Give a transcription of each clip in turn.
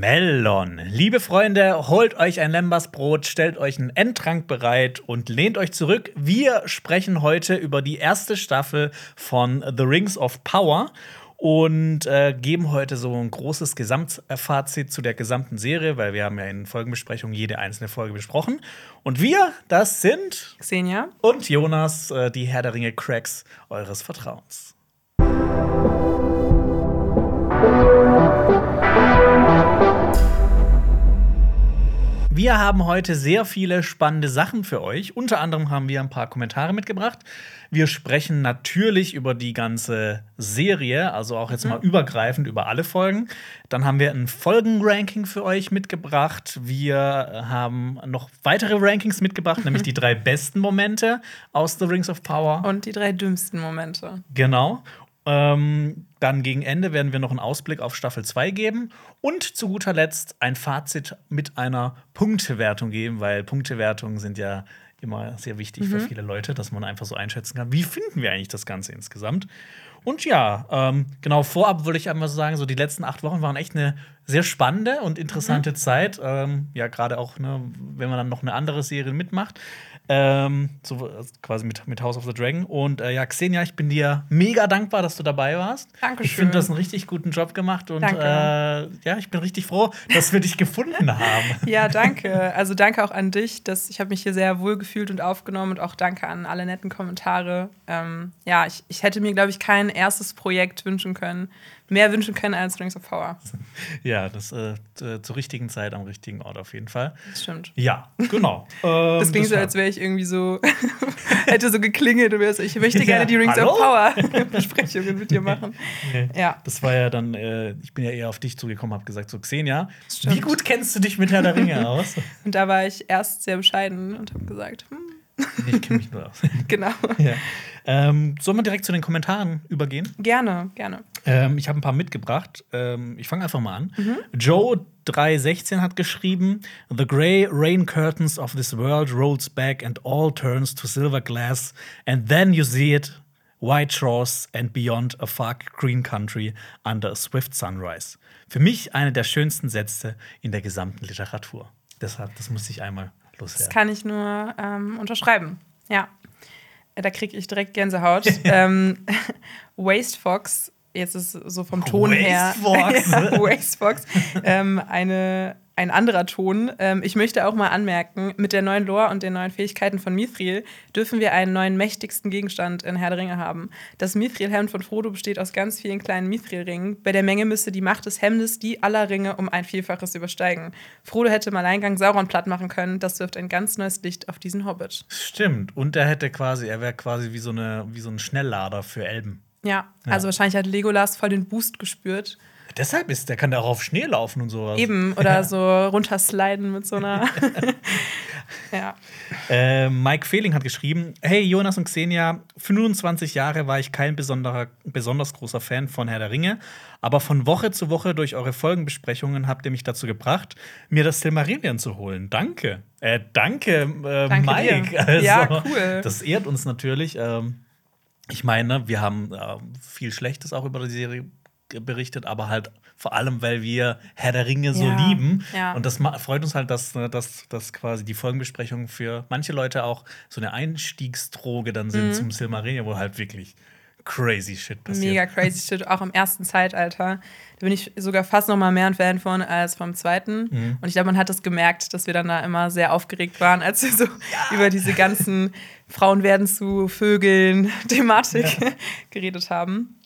Melon. Liebe Freunde, holt euch ein Lembasbrot, stellt euch einen Endtrank bereit und lehnt euch zurück. Wir sprechen heute über die erste Staffel von The Rings of Power und äh, geben heute so ein großes Gesamtfazit zu der gesamten Serie, weil wir haben ja in Folgenbesprechungen jede einzelne Folge besprochen. Und wir, das sind Xenia und Jonas, äh, die Herr der Ringe Cracks eures Vertrauens. Wir haben heute sehr viele spannende Sachen für euch. Unter anderem haben wir ein paar Kommentare mitgebracht. Wir sprechen natürlich über die ganze Serie, also auch jetzt mhm. mal übergreifend über alle Folgen. Dann haben wir ein Folgenranking für euch mitgebracht. Wir haben noch weitere Rankings mitgebracht, nämlich die drei besten Momente aus The Rings of Power. Und die drei dümmsten Momente. Genau. Ähm, dann gegen Ende werden wir noch einen Ausblick auf Staffel 2 geben und zu guter Letzt ein Fazit mit einer Punktewertung geben, weil Punktewertungen sind ja immer sehr wichtig mhm. für viele Leute, dass man einfach so einschätzen kann, wie finden wir eigentlich das Ganze insgesamt. Und ja, ähm, genau, vorab würde ich einmal sagen, so die letzten acht Wochen waren echt eine sehr spannende und interessante mhm. Zeit. Ähm, ja, gerade auch, ne, wenn man dann noch eine andere Serie mitmacht. Ähm, so quasi mit, mit House of the Dragon. Und äh, ja, Xenia, ich bin dir mega dankbar, dass du dabei warst. Dankeschön. Ich finde, du hast einen richtig guten Job gemacht und äh, ja, ich bin richtig froh, dass wir dich gefunden haben. Ja, danke. Also danke auch an dich. Dass, ich habe mich hier sehr wohl gefühlt und aufgenommen und auch danke an alle netten Kommentare. Ähm, ja, ich, ich hätte mir, glaube ich, kein erstes Projekt wünschen können, mehr wünschen können als Rings of Power. Ja, das äh, zur richtigen Zeit am richtigen Ort auf jeden Fall. Das stimmt. Ja, genau. ähm, das klingt so, als wäre ich irgendwie so, hätte so geklingelt und wäre so, ich möchte gerne die Rings Hallo? of Power Besprechungen mit dir machen. Nee, ja. Das war ja dann, äh, ich bin ja eher auf dich zugekommen, habe gesagt, so Xenia, wie gut kennst du dich mit Herr der Ringe aus? und da war ich erst sehr bescheiden und habe gesagt, hm, ich kenne mich nur aus. genau. Ja. Ähm, sollen wir direkt zu den Kommentaren übergehen? Gerne, gerne. Ähm, ich habe ein paar mitgebracht. Ähm, ich fange einfach mal an. Mhm. Joe 316 hat geschrieben: The grey rain curtains of this world rolls back and all turns to silver glass, and then you see it. White shores and beyond a far green country under a swift sunrise. Für mich eine der schönsten Sätze in der gesamten Literatur. Deshalb, das muss ich einmal loswerden. Das kann ich nur ähm, unterschreiben. Ja. Da kriege ich direkt Gänsehaut. ähm, Waste Fox, jetzt ist so vom Ton Waste her. Fox. ja, Waste Fox. ähm, eine ein anderer Ton. Ähm, ich möchte auch mal anmerken, mit der neuen Lore und den neuen Fähigkeiten von Mithril dürfen wir einen neuen mächtigsten Gegenstand in Herr der Ringe haben. Das Mithril-Hemd von Frodo besteht aus ganz vielen kleinen Mithril-Ringen. Bei der Menge müsste die Macht des Hemdes die aller Ringe um ein Vielfaches übersteigen. Frodo hätte im Alleingang Sauron platt machen können. Das wirft ein ganz neues Licht auf diesen Hobbit. Stimmt. Und er hätte quasi, er wäre quasi wie so, eine, wie so ein Schnelllader für Elben. Ja, ja, also wahrscheinlich hat Legolas voll den Boost gespürt Deshalb ist der kann da auch auf Schnee laufen und sowas. Eben, oder ja. so runtersliden mit so einer. ja. Äh, Mike Fehling hat geschrieben: Hey Jonas und Xenia, 25 Jahre war ich kein besonderer, besonders großer Fan von Herr der Ringe, aber von Woche zu Woche durch eure Folgenbesprechungen habt ihr mich dazu gebracht, mir das Silmarillion zu holen. Danke. Äh, danke, äh, danke Mike. Also, ja, cool. Das ehrt uns natürlich. Ähm, ich meine, wir haben äh, viel Schlechtes auch über die Serie berichtet, aber halt vor allem, weil wir Herr der Ringe so ja, lieben. Ja. Und das freut uns halt, dass, ne, dass, dass quasi die Folgenbesprechungen für manche Leute auch so eine Einstiegsdroge dann sind mhm. zum Silmarillion, wo halt wirklich crazy shit passiert. Mega crazy shit, auch im ersten Zeitalter. Da bin ich sogar fast noch mal mehr ein Fan von als vom zweiten. Mhm. Und ich glaube, man hat das gemerkt, dass wir dann da immer sehr aufgeregt waren, als wir so ja. über diese ganzen Frauen werden zu Vögeln Thematik geredet haben.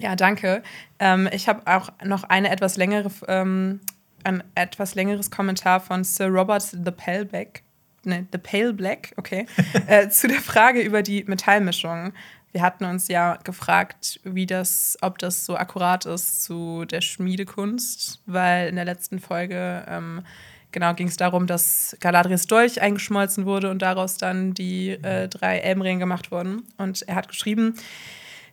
Ja, danke. Ähm, ich habe auch noch eine etwas längere, ähm, ein etwas längeres Kommentar von Sir Robert the Pale Black. Ne, The Pale Black, okay. äh, zu der Frage über die Metallmischung. Wir hatten uns ja gefragt, wie das, ob das so akkurat ist zu der Schmiedekunst, weil in der letzten Folge ähm, genau ging es darum, dass Galadriels Dolch eingeschmolzen wurde und daraus dann die äh, drei Elbenringe gemacht wurden. Und er hat geschrieben,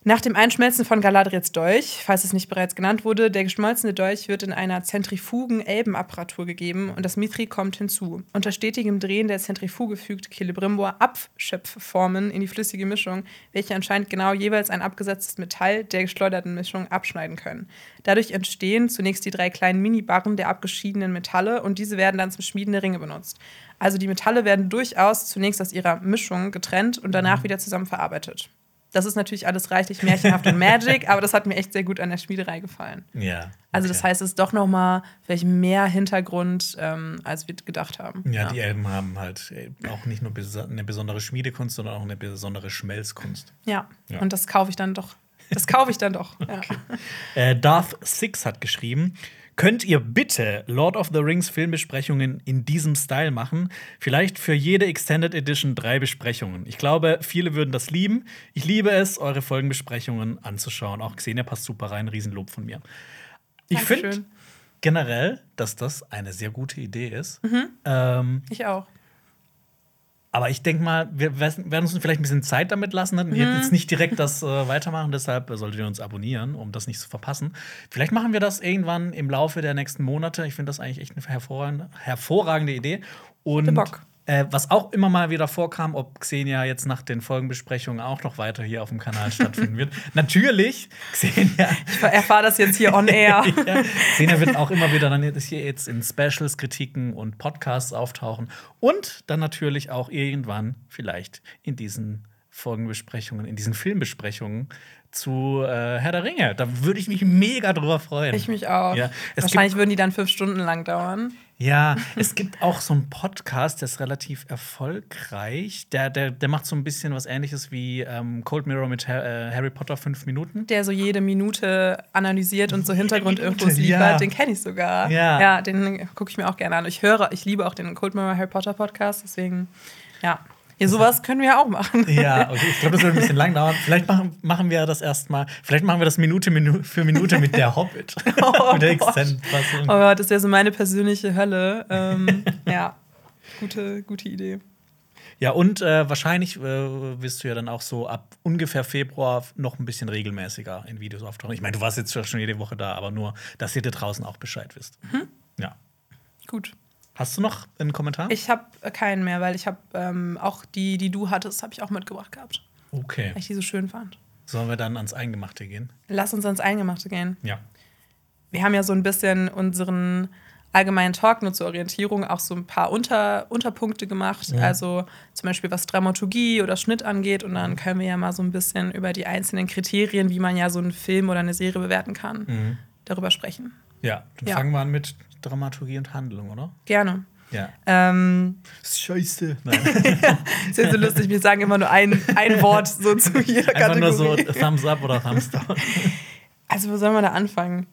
Nach dem Einschmelzen von Galadriels Dolch, falls es nicht bereits genannt wurde, der geschmolzene Dolch wird in einer Zentrifugen-Elbenapparatur gegeben und das Mitri kommt hinzu. Unter stetigem Drehen der Zentrifuge fügt Celebrimbor Abschöpfformen in die flüssige Mischung, welche anscheinend genau jeweils ein abgesetztes Metall der geschleuderten Mischung abschneiden können. Dadurch entstehen zunächst die drei kleinen Minibarren der abgeschiedenen Metalle und diese werden dann zum Schmieden der Ringe benutzt. Also die Metalle werden durchaus zunächst aus ihrer Mischung getrennt und danach wieder zusammen verarbeitet. Das ist natürlich alles reichlich märchenhaft und Magic, aber das hat mir echt sehr gut an der Schmiederei gefallen. Ja. Okay. Also das heißt, es ist doch noch mal vielleicht mehr Hintergrund, ähm, als wir gedacht haben. Ja, ja, die Elben haben halt äh, auch nicht nur eine besondere Schmiedekunst, sondern auch eine besondere Schmelzkunst. Ja, ja. und das kaufe ich dann doch. Das kaufe ich dann doch. Ja. Okay. Äh, Darth Six hat geschrieben, Könnt ihr bitte Lord of the Rings Filmbesprechungen in diesem Style machen? Vielleicht für jede Extended Edition drei Besprechungen. Ich glaube, viele würden das lieben. Ich liebe es, eure Folgenbesprechungen anzuschauen. Auch Xenia passt super rein. Riesenlob von mir. Ich finde generell, dass das eine sehr gute Idee ist. Mhm. Ähm, ich auch. Aber ich denke mal, wir werden uns vielleicht ein bisschen Zeit damit lassen. Mhm. Jetzt nicht direkt das äh, weitermachen, deshalb solltet ihr uns abonnieren, um das nicht zu verpassen. Vielleicht machen wir das irgendwann im Laufe der nächsten Monate. Ich finde das eigentlich echt eine hervorragende, hervorragende Idee. Und Bock. Äh, was auch immer mal wieder vorkam, ob Xenia jetzt nach den Folgenbesprechungen auch noch weiter hier auf dem Kanal stattfinden wird. Natürlich, Xenia. Ich erfahre das jetzt hier on air. ja, Xenia wird auch immer wieder dann hier jetzt in Specials, Kritiken und Podcasts auftauchen. Und dann natürlich auch irgendwann vielleicht in diesen Folgenbesprechungen, in diesen Filmbesprechungen zu äh, Herr der Ringe. Da würde ich mich mega drüber freuen. Ich mich auch. Ja, Wahrscheinlich würden die dann fünf Stunden lang dauern. Ja, es gibt auch so einen Podcast, der ist relativ erfolgreich. Der, der, der macht so ein bisschen was ähnliches wie ähm, Cold Mirror mit ha äh, Harry Potter fünf Minuten. Der so jede Minute analysiert und so Hintergrundinfos liefert. Ja. Den kenne ich sogar. Ja, ja den gucke ich mir auch gerne an. Ich höre, ich liebe auch den Cold Mirror Harry Potter Podcast, deswegen, ja. Ja, sowas können wir auch machen. Ja, okay. ich glaube, das wird ein bisschen lang dauern. Vielleicht machen, machen wir das erstmal. Vielleicht machen wir das Minute, Minute für Minute mit der Hobbit. Oh, mit der Extendfassung. Oh Gott, das ist ja so meine persönliche Hölle. Ähm, ja, gute, gute Idee. Ja, und äh, wahrscheinlich äh, wirst du ja dann auch so ab ungefähr Februar noch ein bisschen regelmäßiger in Videos auftauchen. Ich meine, du warst jetzt schon jede Woche da, aber nur, dass ihr da draußen auch Bescheid wisst. Mhm. Ja. Gut. Hast du noch einen Kommentar? Ich habe keinen mehr, weil ich habe ähm, auch die, die du hattest, habe ich auch mitgebracht gehabt. Okay. Weil ich die so schön fand. Sollen wir dann ans Eingemachte gehen? Lass uns ans Eingemachte gehen. Ja. Wir haben ja so ein bisschen unseren allgemeinen Talk nur zur Orientierung auch so ein paar Unter Unterpunkte gemacht. Ja. Also zum Beispiel was Dramaturgie oder Schnitt angeht. Und dann können wir ja mal so ein bisschen über die einzelnen Kriterien, wie man ja so einen Film oder eine Serie bewerten kann, mhm. darüber sprechen. Ja, dann ja. fangen wir an mit Dramaturgie und Handlung, oder? Gerne. Ja. Ähm, Scheiße. Nein. ist ja so lustig, wir sagen immer nur ein, ein Wort so zu jeder Einfach Kategorie. nur so Thumbs up oder Thumbs down. Also, wo sollen wir da anfangen?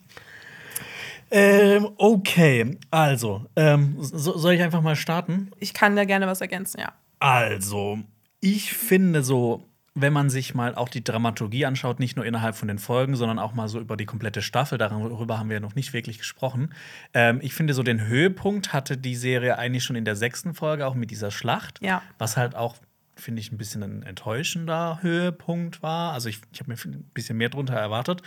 Ähm, okay, also, ähm, so, soll ich einfach mal starten? Ich kann da gerne was ergänzen, ja. Also, ich finde so wenn man sich mal auch die Dramaturgie anschaut, nicht nur innerhalb von den Folgen, sondern auch mal so über die komplette Staffel, darüber haben wir ja noch nicht wirklich gesprochen. Ähm, ich finde, so den Höhepunkt hatte die Serie eigentlich schon in der sechsten Folge, auch mit dieser Schlacht. Ja. Was halt auch, finde ich, ein bisschen ein enttäuschender Höhepunkt war. Also ich, ich habe mir ein bisschen mehr drunter erwartet.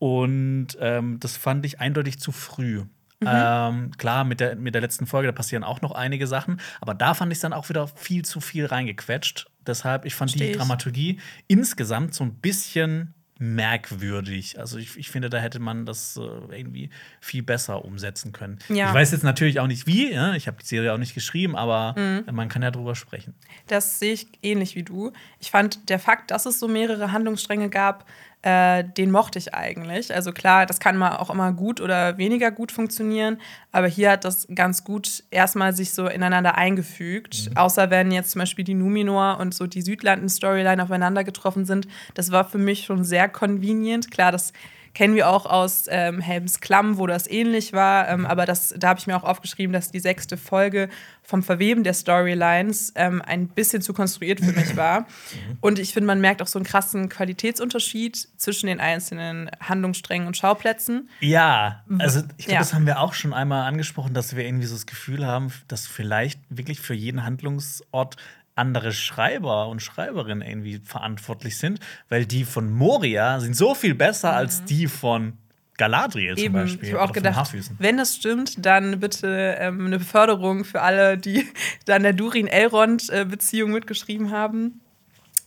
Und ähm, das fand ich eindeutig zu früh. Mhm. Ähm, klar, mit der, mit der letzten Folge, da passieren auch noch einige Sachen, aber da fand ich es dann auch wieder viel zu viel reingequetscht. Deshalb, ich fand Steh die ich. Dramaturgie insgesamt so ein bisschen merkwürdig. Also ich, ich finde, da hätte man das äh, irgendwie viel besser umsetzen können. Ja. Ich weiß jetzt natürlich auch nicht wie, ja? ich habe die Serie auch nicht geschrieben, aber mhm. man kann ja drüber sprechen. Das sehe ich ähnlich wie du. Ich fand der Fakt, dass es so mehrere Handlungsstränge gab, äh, den mochte ich eigentlich. Also klar, das kann mal auch immer gut oder weniger gut funktionieren, aber hier hat das ganz gut erstmal sich so ineinander eingefügt. Mhm. Außer wenn jetzt zum Beispiel die Numinor und so die Südlanden-Storyline aufeinander getroffen sind. Das war für mich schon sehr convenient. Klar, das Kennen wir auch aus ähm, Helms Klamm, wo das ähnlich war. Ähm, aber das, da habe ich mir auch aufgeschrieben, dass die sechste Folge vom Verweben der Storylines ähm, ein bisschen zu konstruiert für mich war. Mhm. Und ich finde, man merkt auch so einen krassen Qualitätsunterschied zwischen den einzelnen Handlungssträngen und Schauplätzen. Ja, also ich glaube, ja. das haben wir auch schon einmal angesprochen, dass wir irgendwie so das Gefühl haben, dass vielleicht wirklich für jeden Handlungsort andere Schreiber und Schreiberinnen irgendwie verantwortlich sind, weil die von Moria sind so viel besser mhm. als die von Galadriel zum Eben, Beispiel. Ich habe auch gedacht, wenn das stimmt, dann bitte ähm, eine Beförderung für alle, die da in der Durin-Elrond-Beziehung mitgeschrieben haben.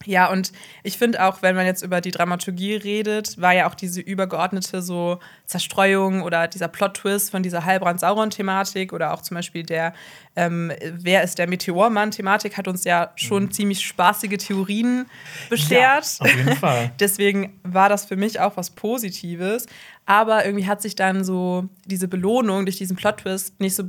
Ja, und ich finde auch, wenn man jetzt über die Dramaturgie redet, war ja auch diese übergeordnete so Zerstreuung oder dieser Plot-Twist von dieser Heilbrand-Sauron-Thematik oder auch zum Beispiel der ähm, Wer ist der Meteormann-Thematik hat uns ja schon mhm. ziemlich spaßige Theorien beschert. Ja, auf jeden Fall. Deswegen war das für mich auch was Positives. Aber irgendwie hat sich dann so diese Belohnung durch diesen Plot-Twist nicht so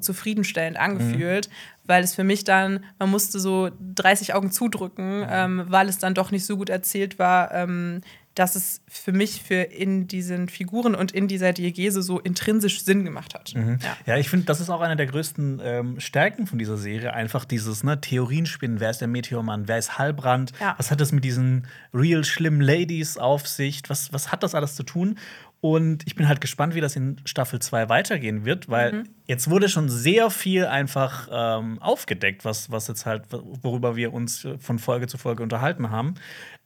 zufriedenstellend angefühlt, mhm. Weil es für mich dann, man musste so 30 Augen zudrücken, mhm. ähm, weil es dann doch nicht so gut erzählt war, ähm, dass es für mich für in diesen Figuren und in dieser Diegese so intrinsisch Sinn gemacht hat. Mhm. Ja. ja. ich finde, das ist auch eine der größten ähm, Stärken von dieser Serie. Einfach dieses ne, Theorienspinnen. Wer ist der Meteormann? Wer ist Halbrand? Ja. Was hat das mit diesen real schlimmen Ladies auf sich? Was, was hat das alles zu tun? Und ich bin halt gespannt, wie das in Staffel 2 weitergehen wird, weil mhm. jetzt wurde schon sehr viel einfach ähm, aufgedeckt, was, was jetzt halt, worüber wir uns von Folge zu Folge unterhalten haben.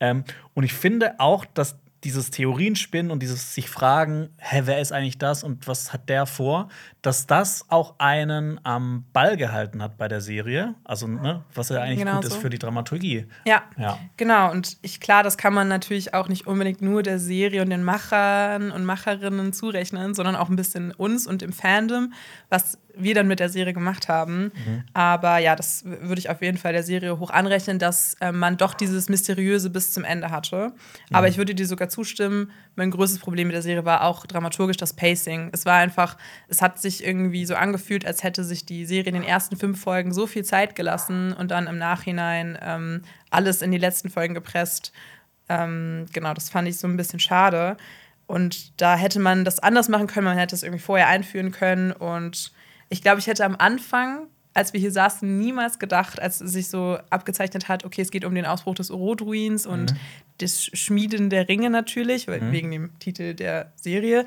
Ähm, und ich finde auch, dass dieses Theorienspinnen und dieses sich fragen, hä, wer ist eigentlich das und was hat der vor, dass das auch einen am Ball gehalten hat bei der Serie. Also, ne, was ja eigentlich genau gut so. ist für die Dramaturgie. Ja, ja, genau. Und ich, klar, das kann man natürlich auch nicht unbedingt nur der Serie und den Machern und Macherinnen zurechnen, sondern auch ein bisschen uns und dem Fandom, was wir dann mit der Serie gemacht haben. Mhm. Aber ja, das würde ich auf jeden Fall der Serie hoch anrechnen, dass äh, man doch dieses Mysteriöse bis zum Ende hatte. Aber mhm. ich würde dir sogar zustimmen, mein größtes Problem mit der Serie war auch dramaturgisch das Pacing. Es war einfach, es hat sich irgendwie so angefühlt, als hätte sich die Serie in den ersten fünf Folgen so viel Zeit gelassen und dann im Nachhinein ähm, alles in die letzten Folgen gepresst. Ähm, genau, das fand ich so ein bisschen schade. Und da hätte man das anders machen können, man hätte es irgendwie vorher einführen können und ich glaube, ich hätte am Anfang, als wir hier saßen, niemals gedacht, als es sich so abgezeichnet hat, okay, es geht um den Ausbruch des Orodruins mhm. und das Schmieden der Ringe natürlich, mhm. wegen dem Titel der Serie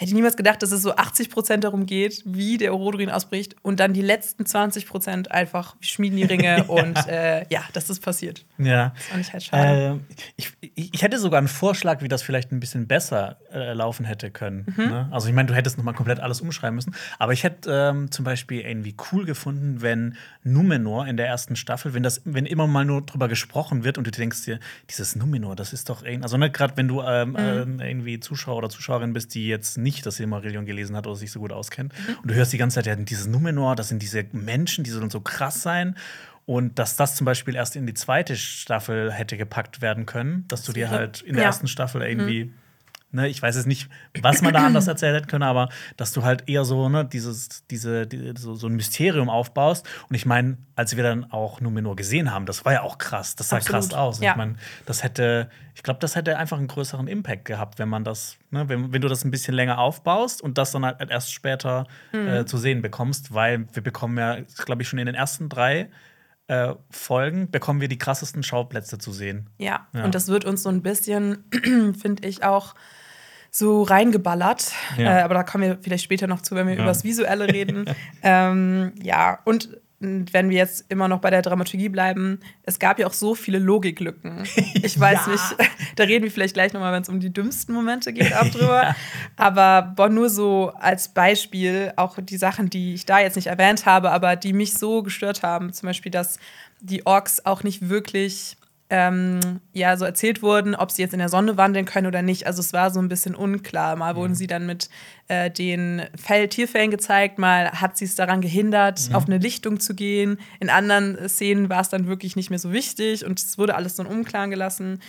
hätte niemals gedacht, dass es so 80 Prozent darum geht, wie der Orodrin ausbricht und dann die letzten 20 Prozent einfach schmieden die Ringe ja. und äh, ja, das ist passiert. Ja. Das fand ich halt schade. Äh, ich, ich, hätte sogar einen Vorschlag, wie das vielleicht ein bisschen besser äh, laufen hätte können. Mhm. Ne? Also ich meine, du hättest noch mal komplett alles umschreiben müssen, aber ich hätte ähm, zum Beispiel irgendwie cool gefunden, wenn Numenor in der ersten Staffel, wenn das, wenn immer mal nur drüber gesprochen wird und du denkst dir, dieses Numenor, das ist doch irgendwie, also ne, gerade wenn du ähm, mhm. Äh, irgendwie Zuschauer oder Zuschauerin bist, die jetzt nicht nicht das Silmarillion gelesen hat oder sich so gut auskennt. Mhm. Und du hörst die ganze Zeit, ja, dieses Numenor, das sind diese Menschen, die sollen so krass sein. Und dass das zum Beispiel erst in die zweite Staffel hätte gepackt werden können, dass du dir halt in der ja. ersten Staffel irgendwie mhm. Ne, ich weiß jetzt nicht, was man da anders erzählt hätte können, aber dass du halt eher so, ne, dieses, diese, die, so, so, ein Mysterium aufbaust. Und ich meine, als wir dann auch Numenor gesehen haben, das war ja auch krass. Das sah Absolut. krass aus. Ja. Ich meine, das hätte, ich glaube, das hätte einfach einen größeren Impact gehabt, wenn man das, ne, wenn, wenn du das ein bisschen länger aufbaust und das dann halt erst später mhm. äh, zu sehen bekommst, weil wir bekommen ja, glaube ich, schon in den ersten drei äh, Folgen bekommen wir die krassesten Schauplätze zu sehen. Ja, ja. und das wird uns so ein bisschen, finde ich, auch so reingeballert. Ja. Äh, aber da kommen wir vielleicht später noch zu, wenn wir ja. über das Visuelle reden. ähm, ja, und wenn wir jetzt immer noch bei der Dramaturgie bleiben, es gab ja auch so viele Logiklücken. Ich weiß ja. nicht, da reden wir vielleicht gleich nochmal, wenn es um die dümmsten Momente geht, auch drüber. ja. Aber boah, nur so als Beispiel, auch die Sachen, die ich da jetzt nicht erwähnt habe, aber die mich so gestört haben, zum Beispiel, dass die Orks auch nicht wirklich ähm, ja so erzählt wurden, ob sie jetzt in der Sonne wandeln können oder nicht. Also es war so ein bisschen unklar. Mal wurden mhm. sie dann mit äh, den Fell Tierfällen gezeigt, mal hat sie es daran gehindert, mhm. auf eine Lichtung zu gehen. In anderen Szenen war es dann wirklich nicht mehr so wichtig und es wurde alles so in Unklaren gelassen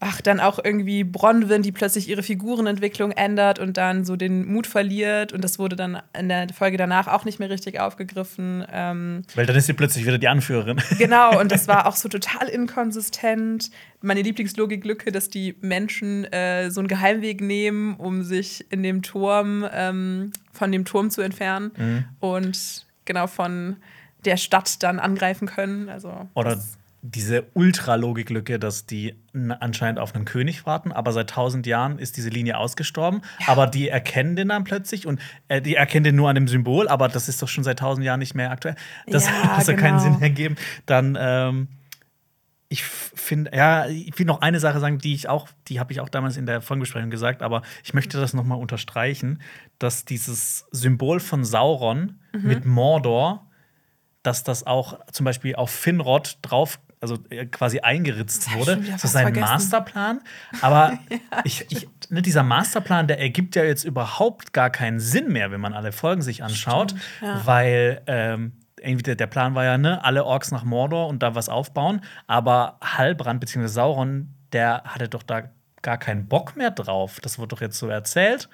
ach, dann auch irgendwie Bronwyn, die plötzlich ihre Figurenentwicklung ändert und dann so den Mut verliert. Und das wurde dann in der Folge danach auch nicht mehr richtig aufgegriffen. Ähm Weil dann ist sie plötzlich wieder die Anführerin. Genau, und das war auch so total inkonsistent. Meine Lieblingslogik-Lücke, dass die Menschen äh, so einen Geheimweg nehmen, um sich in dem Turm, ähm, von dem Turm zu entfernen. Mhm. Und genau von der Stadt dann angreifen können. Also, Oder diese Ultralogiklücke, dass die anscheinend auf einen König warten, aber seit tausend Jahren ist diese Linie ausgestorben. Ja. Aber die erkennen den dann plötzlich und äh, die erkennen den nur an dem Symbol, aber das ist doch schon seit tausend Jahren nicht mehr aktuell. Das ja, hat genau. keinen Sinn ergeben. Dann ähm, ich finde, ja, ich will noch eine Sache sagen, die ich auch, die habe ich auch damals in der Folgenbesprechung gesagt, aber ich möchte das noch mal unterstreichen, dass dieses Symbol von Sauron mhm. mit Mordor, dass das auch zum Beispiel auf Finrod drauf also äh, quasi eingeritzt wurde. Das ist ein Masterplan. Aber ja, ich, ich, ne, dieser Masterplan, der ergibt ja jetzt überhaupt gar keinen Sinn mehr, wenn man alle Folgen sich anschaut, ja. weil ähm, irgendwie der, Plan war ja, ne, alle Orks nach Mordor und da was aufbauen. Aber Halbrand bzw. Sauron, der hatte doch da gar keinen Bock mehr drauf. Das wurde doch jetzt so erzählt.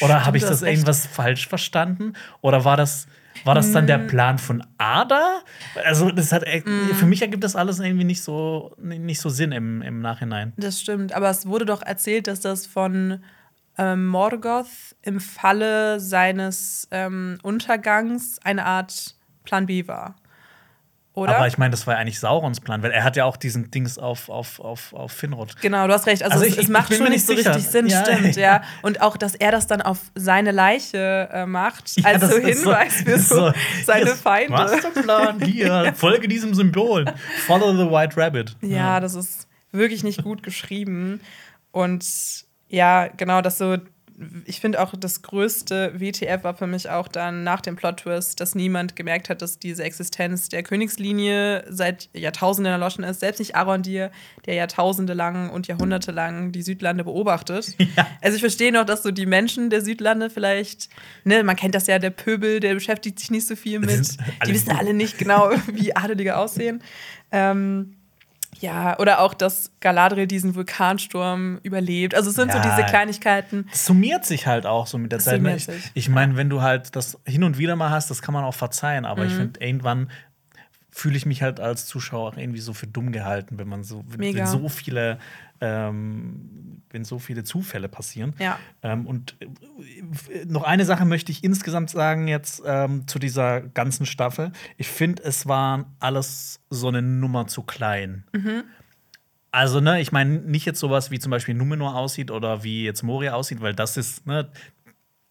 Oder habe ich das, das irgendwas falsch verstanden? Oder war das, war das dann der mm. Plan von Ada? Also, das hat, mm. für mich ergibt das alles irgendwie nicht so, nicht so Sinn im, im Nachhinein. Das stimmt, aber es wurde doch erzählt, dass das von ähm, Morgoth im Falle seines ähm, Untergangs eine Art Plan B war. Oder? Aber ich meine, das war ja eigentlich Saurons Plan, weil er hat ja auch diesen Dings auf, auf, auf, auf Finrod. Genau, du hast recht. Also, also ich, es, es macht schon nicht so sicher. richtig Sinn, ja, stimmt, ja. ja. Und auch, dass er das dann auf seine Leiche äh, macht, ja, als so Hinweis so, für so, seine Feinde. Masterplan, hier, folge diesem Symbol. Follow the White Rabbit. Ja, ja, das ist wirklich nicht gut geschrieben. Und ja, genau, dass so ich finde auch das größte WTF war für mich auch dann nach dem Plot-Twist, dass niemand gemerkt hat, dass diese Existenz der Königslinie seit Jahrtausenden erloschen ist. Selbst nicht Arondir, der Jahrtausende lang und Jahrhunderte lang die Südlande beobachtet. Ja. Also ich verstehe noch, dass so die Menschen der Südlande vielleicht, ne, man kennt das ja, der Pöbel, der beschäftigt sich nicht so viel mit. Die wissen alle nicht genau, wie Adelige aussehen. Ähm, ja, oder auch, dass Galadriel diesen Vulkansturm überlebt. Also es sind ja, so diese Kleinigkeiten. Es summiert sich halt auch so mit der Zeit. Ne? Ich, ich meine, wenn du halt das hin und wieder mal hast, das kann man auch verzeihen. Aber mhm. ich finde, irgendwann fühle ich mich halt als Zuschauer irgendwie so für dumm gehalten, wenn man so, wenn, wenn so viele ähm, wenn so viele Zufälle passieren. Ja. Ähm, und äh, noch eine Sache möchte ich insgesamt sagen jetzt ähm, zu dieser ganzen Staffel. Ich finde, es war alles so eine Nummer zu klein. Mhm. Also, ne, ich meine nicht jetzt sowas wie zum Beispiel Numenor aussieht oder wie jetzt Moria aussieht, weil das ist, ne,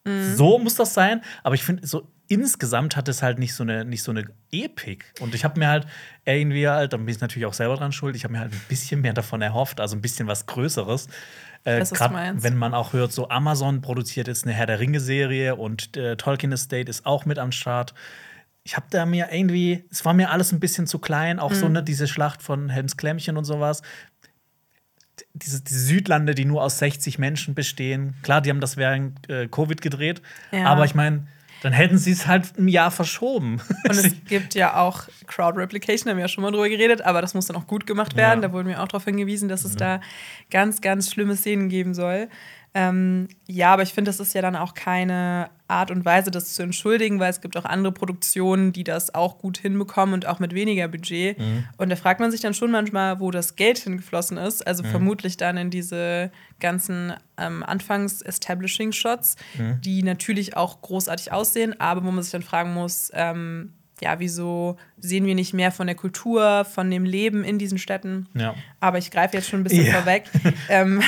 mhm. so muss das sein. Aber ich finde, so insgesamt hat es halt nicht so eine, nicht so eine Epik. Und ich habe mir halt irgendwie halt, da bin ich natürlich auch selber dran schuld, ich habe mir halt ein bisschen mehr davon erhofft, also ein bisschen was Größeres. Äh, Gerade wenn man auch hört, so Amazon produziert jetzt eine Herr der Ringe-Serie und äh, Tolkien Estate ist auch mit am Start. Ich habe da mir irgendwie, es war mir alles ein bisschen zu klein, auch mhm. so ne, diese Schlacht von Helms Klemmchen und sowas. Diese, diese, Südlande, die nur aus 60 Menschen bestehen. Klar, die haben das während äh, Covid gedreht, ja. aber ich meine, dann hätten sie es halt ein Jahr verschoben. Und es gibt ja auch Crowd Replication, haben wir ja schon mal drüber geredet, aber das muss dann auch gut gemacht werden. Ja. Da wurden wir auch darauf hingewiesen, dass es da ganz, ganz schlimme Szenen geben soll. Ähm, ja, aber ich finde, das ist ja dann auch keine Art und Weise, das zu entschuldigen, weil es gibt auch andere Produktionen, die das auch gut hinbekommen und auch mit weniger Budget. Mhm. Und da fragt man sich dann schon manchmal, wo das Geld hingeflossen ist. Also mhm. vermutlich dann in diese ganzen ähm, Anfangs-Establishing-Shots, mhm. die natürlich auch großartig aussehen, aber wo man sich dann fragen muss, ähm, ja, wieso sehen wir nicht mehr von der Kultur, von dem Leben in diesen Städten? Ja. Aber ich greife jetzt schon ein bisschen ja. vorweg. ähm,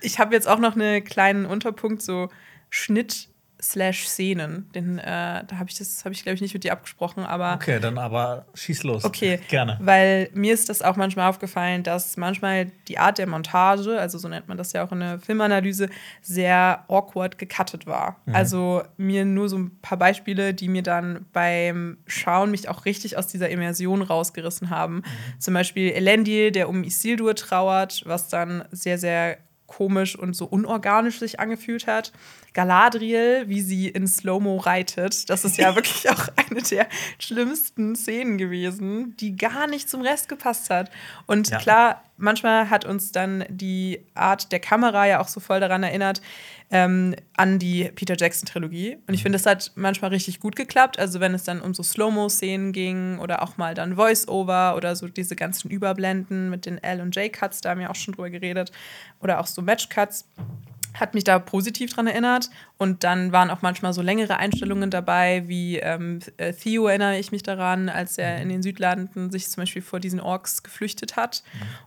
ich habe jetzt auch noch einen kleinen Unterpunkt, so Schnitt slash Szenen. Den, äh, da habe ich das, habe ich glaube ich nicht mit dir abgesprochen, aber. Okay, dann aber schieß los. Okay. Gerne. Weil mir ist das auch manchmal aufgefallen, dass manchmal die Art der Montage, also so nennt man das ja auch in der Filmanalyse, sehr awkward gecuttet war. Mhm. Also mir nur so ein paar Beispiele, die mir dann beim Schauen mich auch richtig aus dieser Immersion rausgerissen haben. Mhm. Zum Beispiel Elendil, der um Isildur trauert, was dann sehr, sehr komisch und so unorganisch sich angefühlt hat. Galadriel, wie sie in Slow-Mo reitet, das ist ja wirklich auch eine der schlimmsten Szenen gewesen, die gar nicht zum Rest gepasst hat. Und ja. klar, manchmal hat uns dann die Art der Kamera ja auch so voll daran erinnert, ähm, an die Peter Jackson-Trilogie. Und ich mhm. finde, das hat manchmal richtig gut geklappt. Also, wenn es dann um so Slow-Mo-Szenen ging oder auch mal dann Voice-Over oder so diese ganzen Überblenden mit den L- und J-Cuts, da haben wir auch schon drüber geredet, oder auch so Match-Cuts hat mich da positiv dran erinnert. Und dann waren auch manchmal so längere Einstellungen dabei, wie ähm, äh, Theo erinnere ich mich daran, als er in den Südlanden sich zum Beispiel vor diesen Orks geflüchtet hat.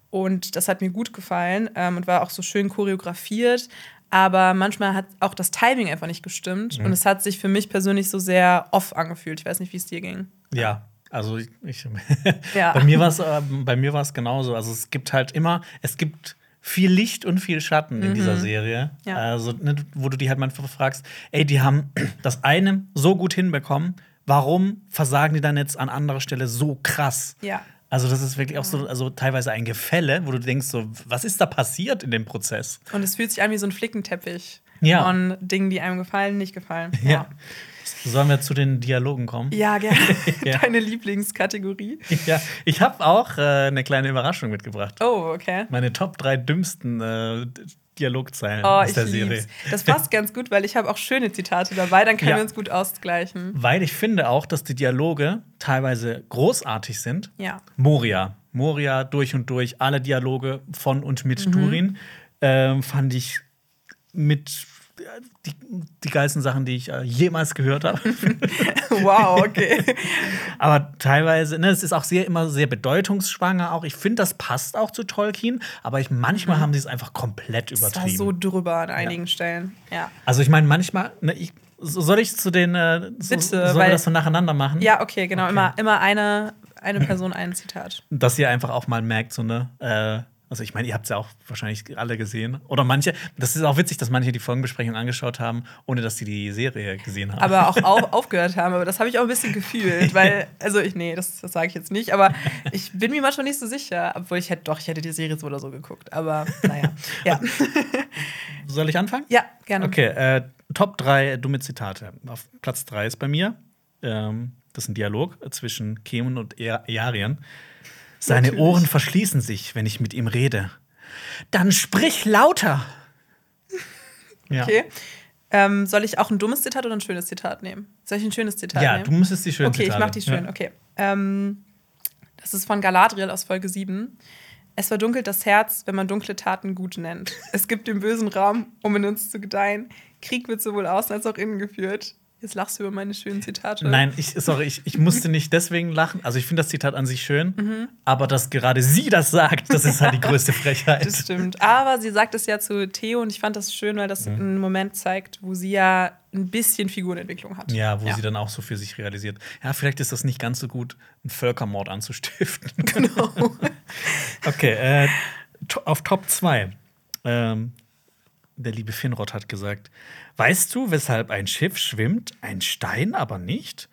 Und das hat mir gut gefallen ähm, und war auch so schön choreografiert. Aber manchmal hat auch das Timing einfach nicht gestimmt. Und es hat sich für mich persönlich so sehr off angefühlt. Ich weiß nicht, wie es dir ging. Ja, also ich, ich Ja. bei mir war es äh, bei mir war es genauso. Also es gibt halt immer, es gibt viel Licht und viel Schatten in dieser Serie. Ja. Also ne, wo du die halt manchmal fragst, ey, die haben das eine so gut hinbekommen, warum versagen die dann jetzt an anderer Stelle so krass? Ja. Also das ist wirklich auch so, also teilweise ein Gefälle, wo du denkst so, was ist da passiert in dem Prozess? Und es fühlt sich an wie so ein Flickenteppich Ja. von Dingen, die einem gefallen, nicht gefallen. Ja. Sollen wir zu den Dialogen kommen? Ja, gerne. Ja. Deine Lieblingskategorie. Ja, ich habe auch äh, eine kleine Überraschung mitgebracht. Oh, okay. Meine Top 3 dümmsten äh, Dialogzeilen Oh, aus der Serie. lieb's. Das passt ganz gut, weil ich habe auch schöne Zitate dabei, dann können Ja. wir uns gut ausgleichen. Weil ich finde auch, dass die Dialoge teilweise großartig sind. Ja. Moria. Moria durch und durch, alle Dialoge von und mit Mhm. Durin ähm, fand ich mit die, die geilsten Sachen, die ich äh, jemals gehört habe. Wow, okay. aber teilweise, ne, es ist auch sehr immer sehr bedeutungsschwanger auch. Ich finde, das passt auch zu Tolkien, aber ich, manchmal haben sie es einfach komplett Das war übertrieben. so drüber an einigen Stellen. Ja. Also ich meine, manchmal, ne, ich, so- soll ich zu den, äh, so, Bitte, sollen wir weil- das so nacheinander machen? Ja, okay, genau. Immer, immer eine, eine Person, ein Zitat. Dass ihr einfach auch mal merkt, so ne, äh, also ich meine, ihr habt es ja auch wahrscheinlich alle gesehen. Oder manche, das ist auch witzig, dass manche die Folgenbesprechung angeschaut haben, ohne dass sie die Serie gesehen haben. Aber auch auf, aufgehört haben. Aber das habe ich auch ein bisschen gefühlt, weil, also ich, nee, das, das sage ich jetzt nicht. Aber ich bin mir manchmal nicht so sicher. Obwohl ich hätte, doch, ich hätte die Serie so oder so geguckt. Aber naja. Ja, Soll ich anfangen? ja gerne. Okay, äh, Top 3 dumme Zitate. Auf Platz 3 ist bei mir, ähm, das ist ein Dialog zwischen Kemun und E- Earian. Seine Natürlich. Ohren verschließen sich, wenn ich mit ihm rede. Dann sprich lauter! Ja, Okay. Ähm, soll ich auch ein dummes Zitat oder ein schönes Zitat nehmen? Soll ich ein schönes Zitat ja nehmen? du müsstest die schönen Okay, ich Zitate. mach die schön, Ja. okay. Ähm, das ist von Galadriel aus Folge 7. Es verdunkelt das Herz, wenn man dunkle Taten gut nennt. Es gibt den bösen Raum, um in uns zu gedeihen. Krieg wird sowohl außen als auch innen geführt. Jetzt lachst du über meine schönen Zitate. Nein, ich, sorry, ich, ich musste nicht deswegen lachen. Also ich finde das Zitat an sich schön, Mhm. aber dass gerade sie das sagt, das ist halt die größte Frechheit. Das stimmt. Aber sie sagt es ja zu Theo und ich fand das schön, weil das Mhm. einen Moment zeigt, wo sie ja ein bisschen Figurenentwicklung hat. Ja, wo sie dann auch so für sich realisiert. Ja, vielleicht ist das nicht ganz so gut, einen Völkermord anzustiften. Genau. okay, äh, auf Top 2. Ähm, der liebe Finrod hat gesagt: Weißt du, weshalb ein Schiff schwimmt, ein Stein aber nicht?